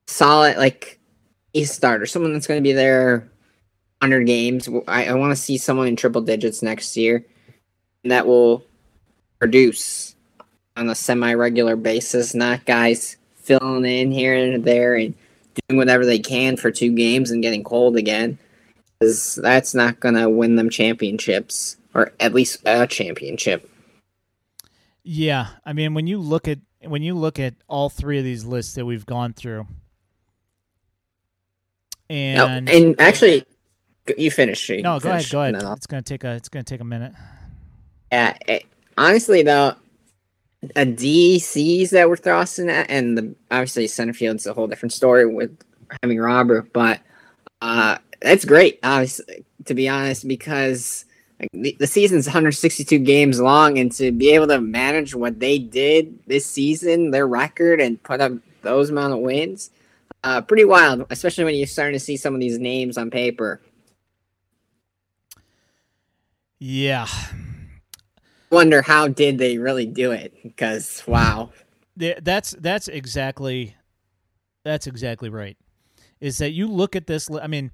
solid like a starter, someone that's going to be there 100 games. I, I want to see someone in triple digits next year that will produce on a semi-regular basis, not guys filling in here and there and doing whatever they can for two games and getting cold again. Because that's not going to win them championships, or at least a championship. Yeah, I mean, when you look at when you look at all three of these lists that we've gone through, and no, and actually, you finish. No, go finish, ahead. Go ahead. It's gonna take a. It's gonna take a minute. Yeah. It, honestly, though, a DCs that we're thrusting at, and the obviously center field's a whole different story with having Robert, but uh, that's great. Obviously, to be honest, because like, the, the season's 162 games long, and to be able to manage what they did this season, their record, and put up those amount of wins, uh, pretty wild, especially when you're starting to see some of these names on paper. Yeah. Wonder how did they really do it? Because wow. That's that's exactly that's exactly right. Is that you look at this? I mean,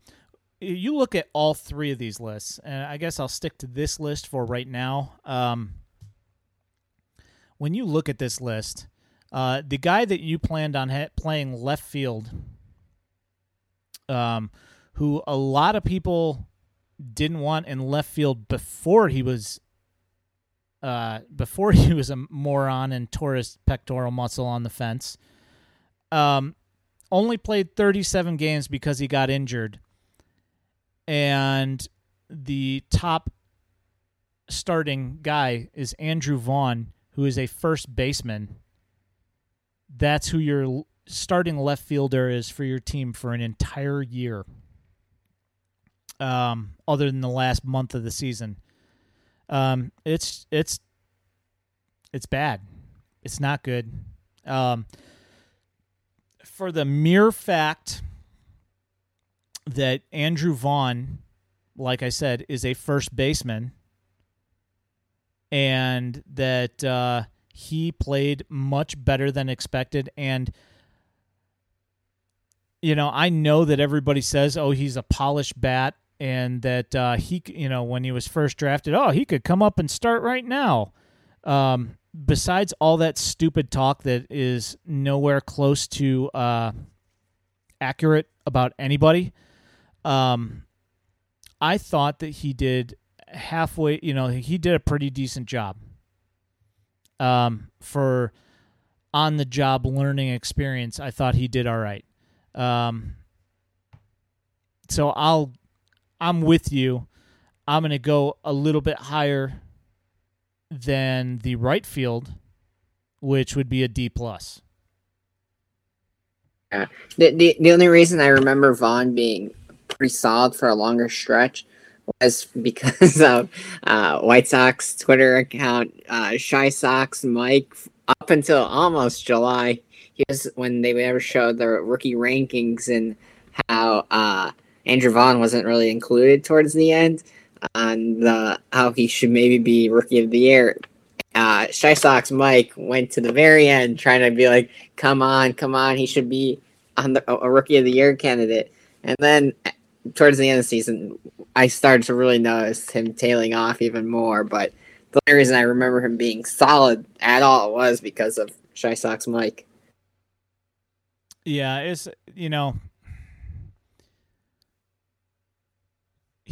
you look at all three of these lists, and I guess I'll stick to this list for right now. Um, when you look at this list, uh, the guy that you planned on ha- playing left field, um, who a lot of people didn't want in left field before he was, uh, before *laughs* he was a moron and tore his pectoral muscle on the fence, um, only played 37 games because he got injured, and the top starting guy is Andrew Vaughn, who is a first baseman. That's who your starting left fielder is for your team for an entire year. Um, other than the last month of the season, um, it's it's it's bad. It's not good. Um, for the mere fact that Andrew Vaughn, like I said, is a first baseman, and that uh, he played much better than expected and you know i know that everybody says oh he's a polished bat and that uh, he you know when he was first drafted oh he could come up and start right now um, besides all that stupid talk that is nowhere close to uh, accurate about anybody um, i thought that he did halfway you know he did a pretty decent job um, for on the job learning experience, I thought he did all right. Um, so I'll I'm with you. I'm going to go a little bit higher than the right field, which would be a D plus. Yeah. The, the the only reason I remember Vaughn being pretty solid for a longer stretch was because *laughs* of uh, White Sox Twitter account, uh, Shy Sox Mike, up until almost July. He was when they ever showed the rookie rankings and how uh, Andrew Vaughn wasn't really included towards the end on the how he should maybe be rookie of the year. Uh, Shy Sox Mike went to the very end trying to be like, "Come on, come on, he should be on the a rookie of the year candidate." And then towards the end of the season, I started to really notice him tailing off even more. But the only reason I remember him being solid at all was because of Shy Sox Mike. Yeah, it's you know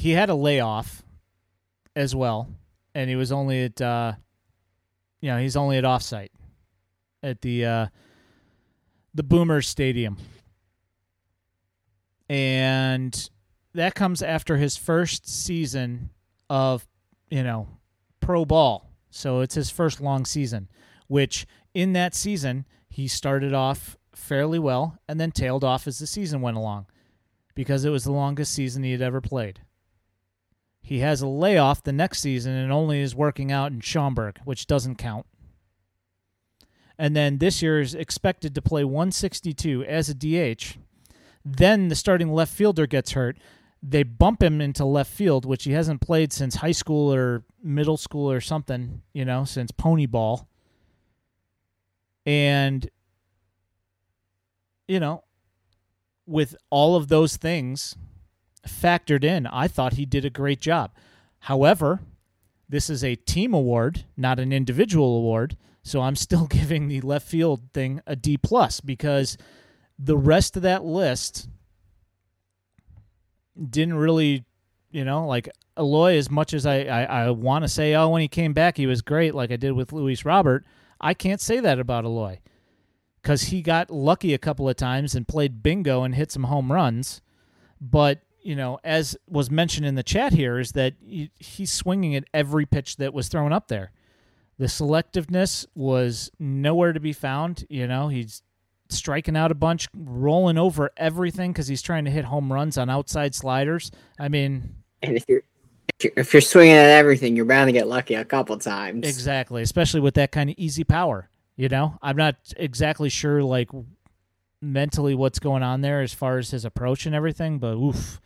he had a layoff as well, and he was only at uh, you know he's only at offsite at the uh, the Boomer Stadium, and that comes after his first season of you know pro ball. So it's his first long season, which in that season he started off fairly well and then tailed off as the season went along because it was the longest season he had ever played. He has a layoff the next season and only is working out in Schaumburg, which doesn't count. And then this year is expected to play 162 as a DH. Then the starting left fielder gets hurt. They bump him into left field, which he hasn't played since high school or middle school or something, you know, since pony ball. And, you know, with all of those things, factored in, I thought he did a great job. However, this is a team award, not an individual award, so I'm still *laughs* giving the left field thing a D plus because the rest of that list didn't really, you know, like Eloy. As much as I I, I want to say, oh, when he came back, he was great, like I did with Luis Robert. I can't say that about Eloy because he got lucky a couple of times and played bingo and hit some home runs, but you know, as was mentioned in the chat here, is that he's swinging at every pitch that was thrown up there. The selectiveness was nowhere to be found. You know, he's striking out a bunch, rolling over everything because he's trying to hit home runs on outside sliders. I mean, and if you're if you're swinging at everything, you're bound to get lucky a couple times. Exactly, especially with that kind of easy power. You know, I'm not exactly sure like mentally what's going on there as far as his approach and everything, but oof,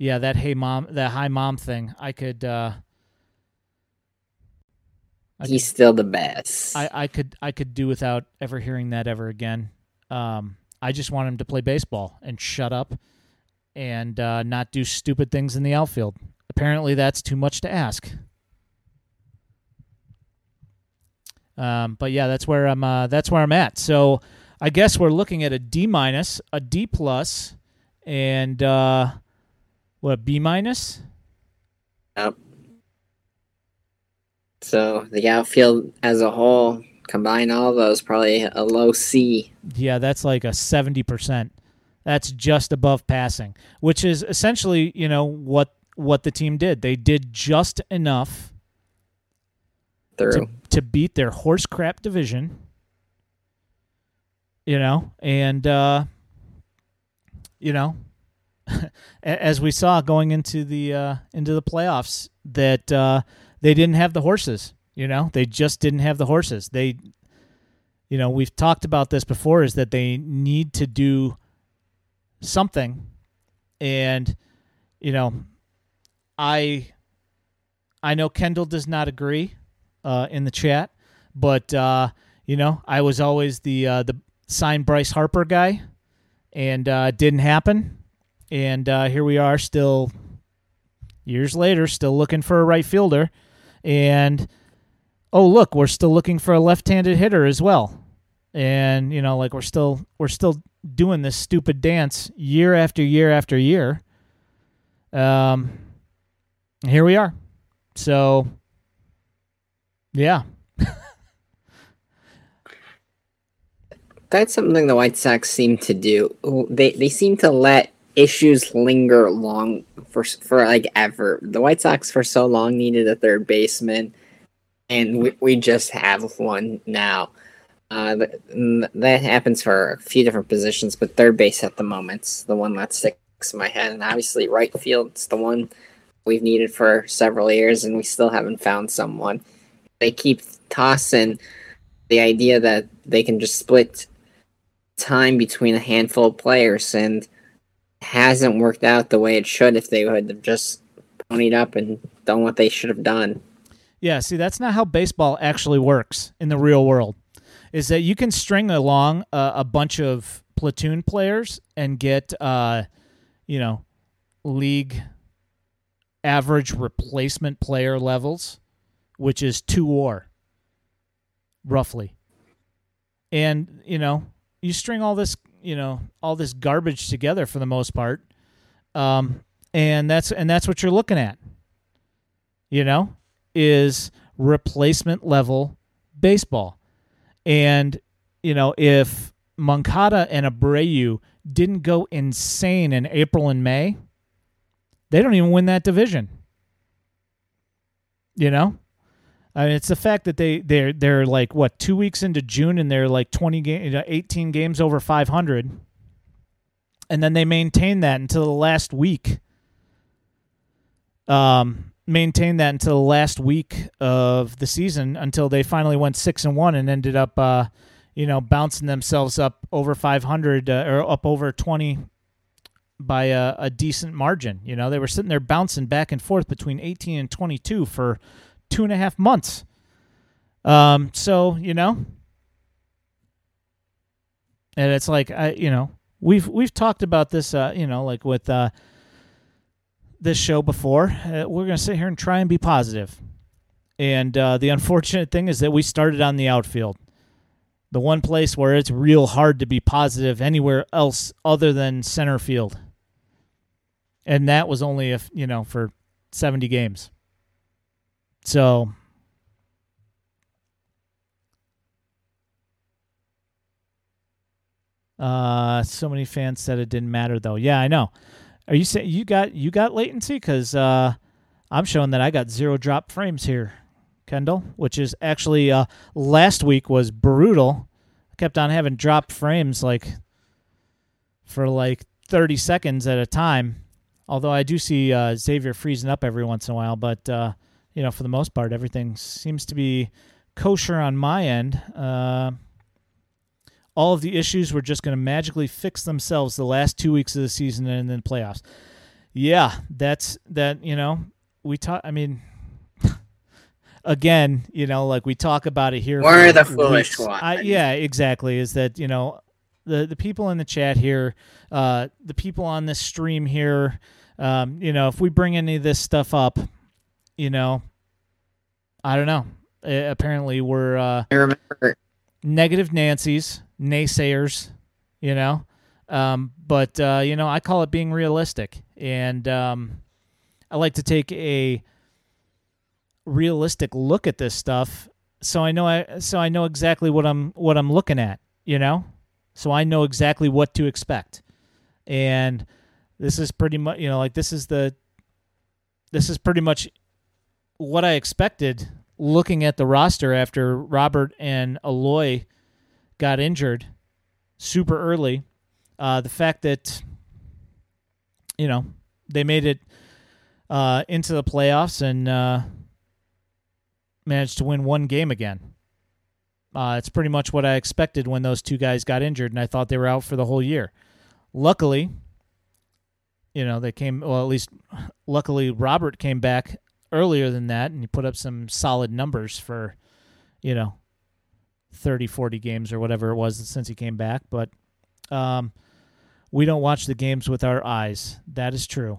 yeah, that hey mom, that hi mom thing. I could. uh I He's could, still the best. I, I could I could do without ever hearing that ever again. Um, I just want him to play baseball and shut up and uh, not do stupid things in the outfield. Apparently, that's too much to ask. Um, but yeah, that's where I'm. Uh, that's where I'm at. So I guess we're looking at a D minus, a D plus, and uh, what B minus? Yep. So the outfield as a whole, combine all those, probably a low C. Yeah, that's like a seventy percent. That's just above passing, which is essentially, you know, what what the team did. They did just enough to, to beat their horse crap division. You know, and uh, you know, *laughs* as we saw going into the uh, into the playoffs, that uh, they didn't have the horses. You know, they just didn't have the horses. They, you know, we've talked about this before. Is that they need to do something, and you know, I, I know Kendall does not agree uh, in the chat, but uh, you know, I was always the uh, the sign Bryce Harper guy, and uh, didn't happen and uh, here we are, still years later, still looking for a right fielder, and oh look, we're still looking for a left-handed hitter as well, and you know, like we're still we're still doing this stupid dance year after year after year. Um, here we are. So, yeah. *laughs* That's something the White Sox seem to do. They they seem to let issues linger long for for like ever. The White Sox for so long needed a third baseman, and we, we just have one now. Uh, that, that happens for a few different positions, but third base at the moment's the one that sticks in my head, and obviously right field's the one we've needed for several years, and we still haven't found someone. They keep tossing the idea that they can just split time between a handful of players, and hasn't worked out the way it should if they would have just ponied up and done what they should have done. Yeah, see, that's not how baseball actually works in the real world. Is that you can string along a, a bunch of platoon players and get, uh, you know, league average replacement player levels, which is two war, roughly. And you know, you string all this, you know, all this garbage together for the most part, um, and that's and that's what you're looking at. You know, is replacement level baseball. And, you know, if Moncada and Abreu didn't go insane in April and May, they don't even win that division. You know? I mean, it's the fact that they they're they're like what two weeks into June and they're like twenty game, eighteen games over five hundred, and then they maintain that until the last week. Um, maintained that until the last week of the season until they finally went six and one and ended up, uh, you know, bouncing themselves up over 500 uh, or up over 20 by a, a, decent margin. You know, they were sitting there bouncing back and forth between 18 and 22 for two and a half months. Um, so you know, and it's like I, you know, we've we've talked about this, uh, you know, like with uh this show before. Uh, we're to sit here and try and be positive. And uh, the unfortunate thing is that we started on the outfield. The one place where it's real hard to be positive anywhere else other than center field. And that was only if, you know, for 70 games. So Uh, so many fans said it didn't matter though. Yeah, I know. Are you saying you got you got latency? Because uh, I'm showing that I got zero drop frames here, Kendall. Which is actually uh, last week was brutal. I kept on having drop frames like for like 30 seconds at a time. Although I do see uh, Xavier freezing up every once in a while, but uh, you know for the most part everything seems to be kosher on my end. Uh, all of the issues were just going to magically fix themselves the last two weeks of the season and then playoffs. Yeah, that's that. You know, we talk. I mean, *laughs* again, you know, like we talk about it here. We're the foolish one. I, yeah, exactly. Is that you know the the people in the chat here, uh, the people on this stream here. Um, you know, if we bring any of this stuff up, you know, I don't know. Uh, apparently, we're uh, I remember negative Nancy's naysayers, you know. Um, but uh, you know, I call it being realistic, and um, I like to take a realistic look at this stuff, so I know I so I know exactly what I'm what I'm looking at, you know. So I know exactly what to expect, and this is pretty much you know like this is the this is pretty much what I expected looking at the roster after Robert and Eloy got injured super early. Uh, the fact that you know they made it uh, into the playoffs and uh, managed to win one game again. Uh, it's pretty much what I expected when those two guys got injured, and I thought they were out for the whole year. Luckily, you know they came. Well, at least luckily Robert came back earlier than that, and he put up some solid numbers for, you know, 30, 40 games or whatever it was since he came back. But um, we don't watch the games with our eyes. That is true.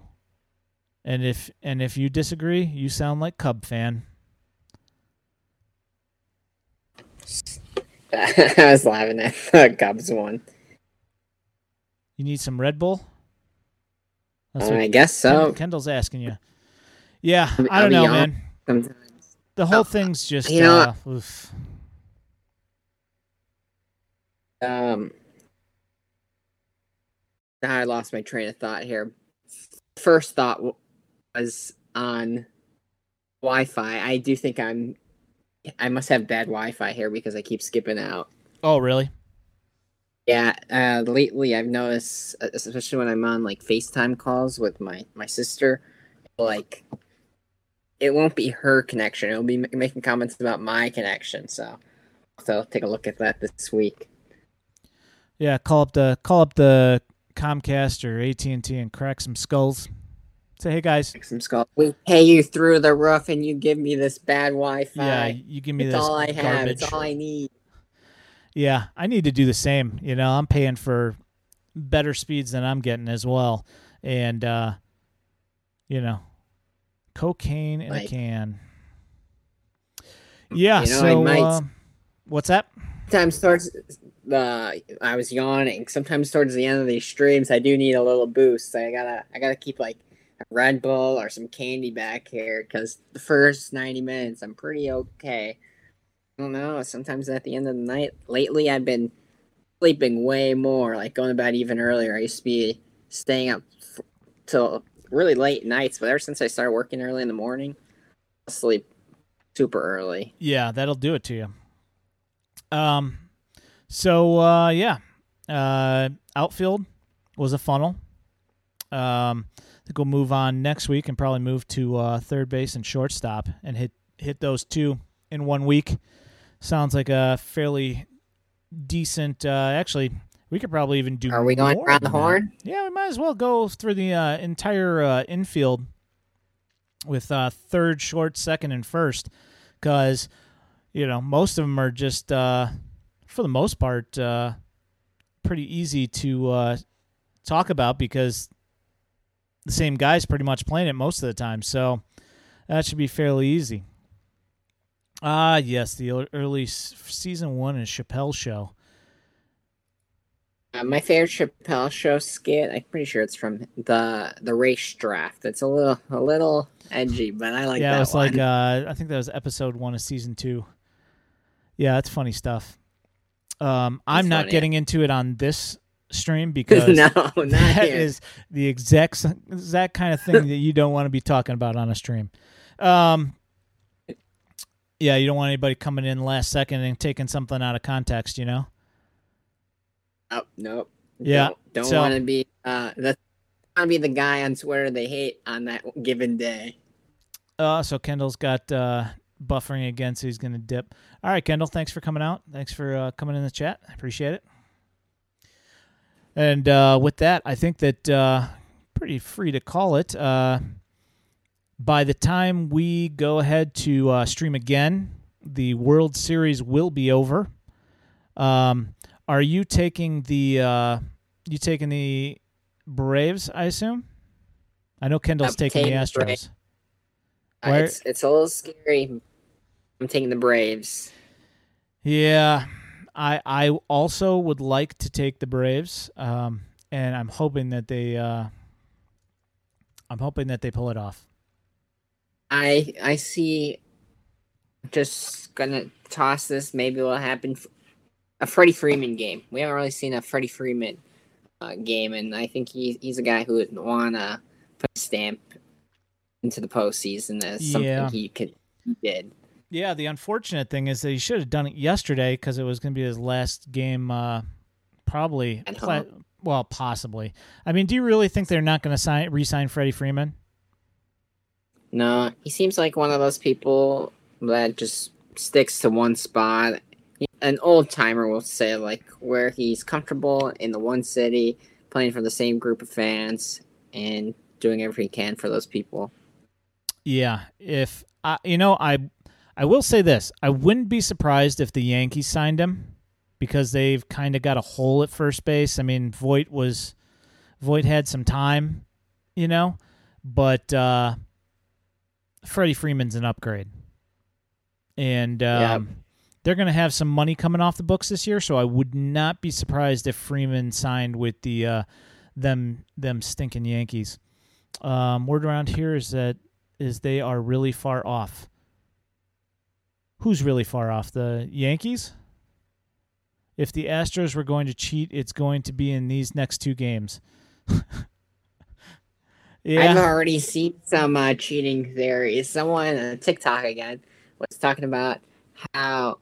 And if and if you disagree, you sound like Cub fan. *laughs* I was laughing at the Cubs one. You need some Red Bull? Uh, I guess so. Kendall's asking you. Yeah, I don't know, man. Sometimes. The whole oh, thing's just you know, uh, oof. Um, I lost my train of thought here. First thought was on Wi-Fi. I do think I'm. I must have bad Wi-Fi here because I keep skipping out. Oh, really? Yeah. Uh, lately, I've noticed, especially when I'm on like FaceTime calls with my my sister, like it won't be her connection. It'll be making comments about my connection. So, so take a look at that this week. Yeah, call up the call up the Comcast or AT and T and crack some skulls. Say, hey guys. Crack some skulls. We pay you through the roof, and you give me this bad Wi-Fi. Yeah, you give me it's this all I garbage. have. It's all I need. Yeah, I need to do the same. You know, I'm paying for better speeds than I'm getting as well, and uh, you know, cocaine in a can. Yeah. You know, so, might- uh, what's that? Sometimes towards the, I was yawning. Sometimes towards the end of these streams, I do need a little boost. I gotta, I gotta keep like a Red Bull or some candy back here because the first ninety minutes, I'm pretty okay. I don't know. Sometimes at the end of the night, lately, I've been sleeping way more, like going to bed even earlier. I used to be staying up f- till really late nights, but ever since I started working early in the morning, I sleep super early. Yeah, that'll do it to you. Um, so uh, yeah, uh, outfield was a funnel. Um, I think we'll move on next week and probably move to uh, third base and shortstop and hit hit those two in one week. Sounds like a fairly decent. Uh, actually, we could probably even do. Are we going around the than that. horn? Yeah, we might as well go through the uh, entire uh, infield with uh, third, short, second, and first, because you know most of them are just, uh, for the most part, uh, pretty easy to uh, talk about because the same guy's pretty much playing it most of the time. So that should be fairly easy. Ah, yes, the early season one is Chappelle show. Uh, my favorite Chappelle show skit. I'm pretty sure it's from the the race draft. It's a little a little edgy, but I like yeah, that it was one. like uh, I think that was episode one of season two. Yeah, that's funny stuff. Um, I'm not funny. getting into it on this stream *laughs* because no, *laughs* that is the exact exact kind of thing that you don't want to be talking about on a stream. Um, yeah, you don't want anybody coming in last second and taking something out of context. You know. Oh, nope. Yeah, Don't, don't so- want to be. Uh, that's want to be the guy on Twitter they hate on that given day. Uh, so Kendall's got uh, buffering again, so he's going to dip. All right, Kendall, thanks for coming out. Thanks for uh, coming in the chat. I appreciate it. And uh, with that, I think that uh, pretty free to call it. Uh, by the time we go ahead to uh, stream again, the World Series will be over. Um, are you taking the uh, you taking the Braves? I assume. I know Kendall's I'm taking the the Astros. Where- it's it's a little scary. I'm taking the Braves. Yeah, I I also would like to take the Braves, um, and I'm hoping that they uh, I'm hoping that they pull it off. I I see. Just gonna toss this. Maybe it'll happen. A Freddie Freeman game. We haven't really seen a Freddie Freeman uh, game, and I think he, he's a guy who would wanna put a stamp into the postseason as Yeah. something he could he did. Yeah, the unfortunate thing is that he should have done it yesterday because it was going to be his last game. Uh, probably, pla- well, possibly. I mean, do you really think they're not going to sign re-sign Freddie Freeman? No, he seems like one of those people that just sticks to one spot. An old timer will say, like, where he's comfortable in the one city, playing for the same group of fans, and doing everything he can for those people. Yeah, if I, you know, I I will say this: I wouldn't be surprised if the Yankees signed him because they've kind of got a hole at first base. I mean, Voit was Voit had some time, you know, but uh, Freddie Freeman's an upgrade, and um, they're going to have some money coming off the books this year. So I would not be surprised if Freeman signed with the uh, them them stinking Yankees. Um, word around here is that is they are really far off. Who's really far off? The Yankees? If the Astros were going to cheat, it's going to be in these next two games. *laughs* I've already seen some uh, cheating theories. Someone on TikTok again was talking about how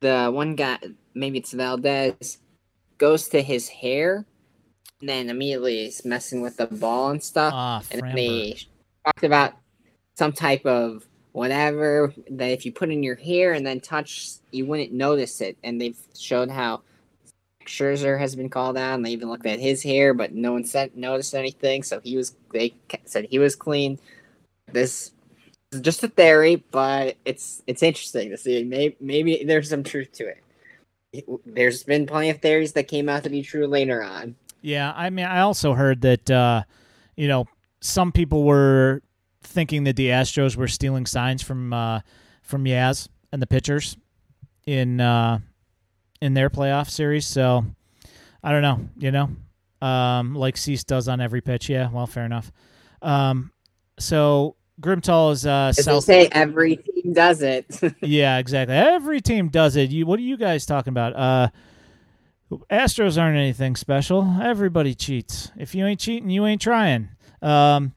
the one guy, maybe it's Valdez, goes to his hair and then immediately is messing with the ball and stuff. Ah, and they talked about some type of whatever that if you put in your hair and then touch, you wouldn't notice it. And they've showed how Scherzer has been called out, and they even looked at his hair, but no one said noticed anything. So he was they said he was clean. This is just a theory, but it's it's interesting to see. Maybe maybe there's some truth to it. There's been plenty of theories that came out to be true later on. Yeah, I mean, I also heard that uh, you know some people were thinking that the Astros were stealing signs from uh, from Yaz and the pitchers in uh, in their playoff series. So I don't know, you know, um, like Cease does on every pitch. Yeah, well, fair enough. Um, so Grimtall is uh, As South. They say every team does it. *laughs* yeah, exactly. Every team does it. You, what are you guys talking about? Uh, Astros aren't anything special. Everybody cheats. If you ain't cheating, you ain't trying. Um,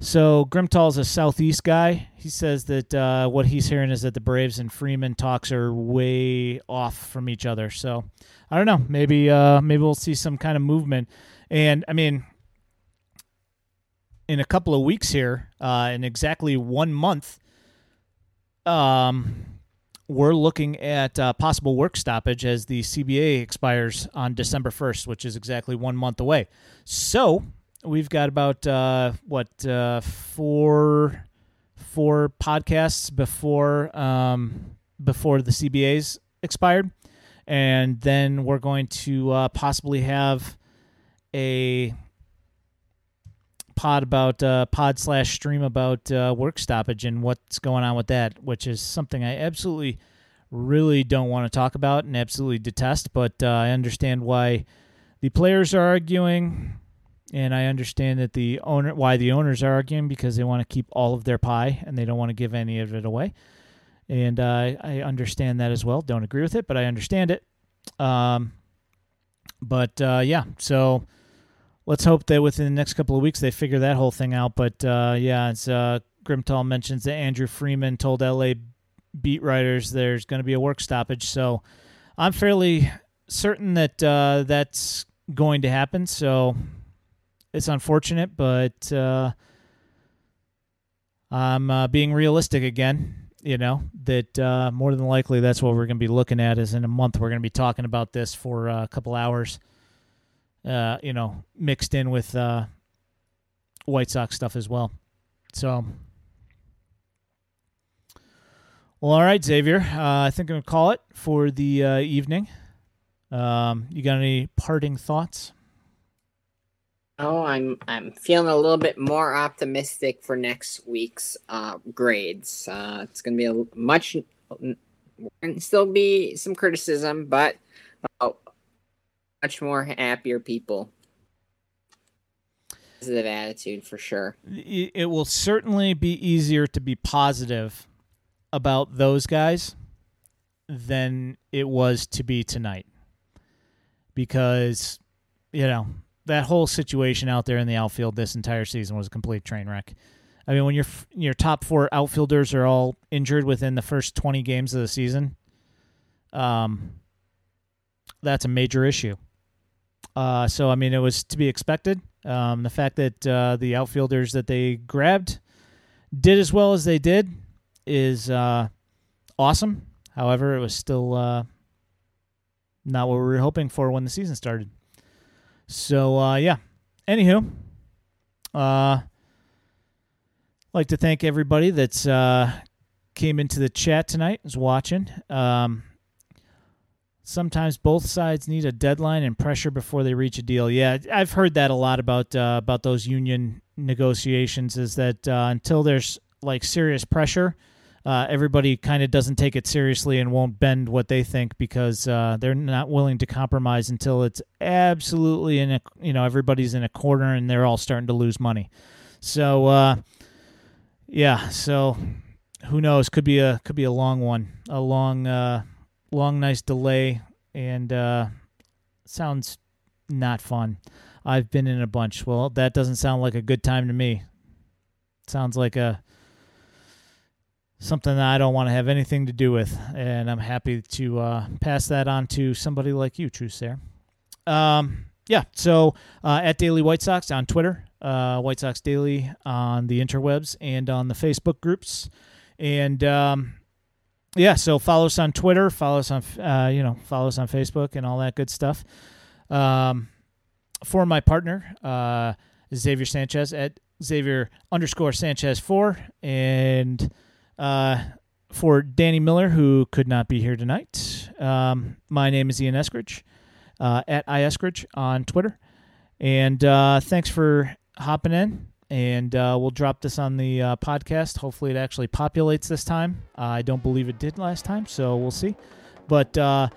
so Grimtall's a southeast guy. He says that uh, what he's hearing is that the Braves and Freeman talks are way off from each other. So I don't know. Maybe uh, maybe we'll see some kind of movement. And I mean, in a couple of weeks here, uh, in exactly one month, um, we're looking at uh, possible work stoppage as the CBA expires on December 1st, which is exactly one month away. So we've got about uh, what uh, four four podcasts before um, before the CBA's expired, and then we're going to uh, possibly have a pod about uh, pod slash stream about uh, work stoppage and what's going on with that, which is something I absolutely really don't want to talk about and absolutely detest. But uh, I understand why the players are arguing and I understand that the owner why the owners are arguing because they want to keep all of their pie and they don't want to give any of it away. And uh, I understand that as well. Don't agree with it, but I understand it. Um, but uh, yeah, so let's hope that within the next couple of weeks they figure that whole thing out. But uh, yeah, it's uh, Grimtall mentions that Andrew Friedman told LA beat writers there's going to be a work stoppage. So I'm fairly certain that uh, that's going to happen. So it's unfortunate, but uh, I'm uh, being realistic again. You know that uh, more than likely that's what we're going to be looking at. Is in a month we're going to be talking about this for uh, a couple hours. Uh, you know, mixed in with uh, White Sox stuff as well. So, well, all right, Xavier. I think I'm to call it for the evening. Um, you got any parting thoughts? Oh, I'm I'm feeling a little bit more optimistic for next week's uh, grades. Uh, it's going to be a much still be some criticism, but uh, much more happier people. Positive attitude for sure. It will certainly be easier to be positive about those guys than it was to be tonight, because you know that whole situation out there in the outfield this entire season was a complete train wreck. I mean, when your your top four outfielders are all injured within the first twenty games of the season, um, that's a major issue. Uh, so I mean, it was to be expected. Um, the fact that uh, the outfielders that they grabbed did as well as they did is uh, awesome. However, it was still uh, not what we were hoping for when the season started. So uh, yeah. Anywho, uh, like to thank everybody that's uh, came into the chat tonight, is watching. Um, sometimes both sides need a deadline and pressure before they reach a deal. Yeah, I've heard that a lot about uh, about those union negotiations. Is that uh, until there's like serious pressure, uh, everybody kind of doesn't take it seriously and won't bend what they think because uh, they're not willing to compromise until it's absolutely in a you know everybody's in a corner and they're all starting to lose money. So uh, yeah, so who knows? Could be a could be a long one, a long uh, long nice delay, and uh, sounds not fun. I've been in a bunch. Well, that doesn't sound like a good time to me. Sounds like a something that I don't want to have anything to do with, and I'm happy to uh, pass that on to somebody like you, True Sarah. Um, yeah, so uh, at Daily White Sox on Twitter, uh, White Sox Daily on the interwebs and on the Facebook groups, and um, yeah, so follow us on Twitter, follow us on uh, you know follow us on Facebook and all that good stuff. Um, for my partner, uh, Xavier Sanchez at Xavier underscore Sanchez four, and uh, for Danny Miller who could not be here tonight. Um, my name is Ian Eskridge uh, at iEskridge on Twitter, and uh, thanks for hopping in and uh, we'll drop this on the uh, podcast. Hopefully, it actually populates this time. Uh, I don't believe it did last time, so we'll see. But uh,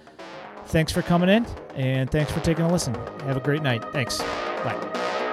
thanks for coming in, and thanks for taking a listen. Have a great night. Thanks. Bye.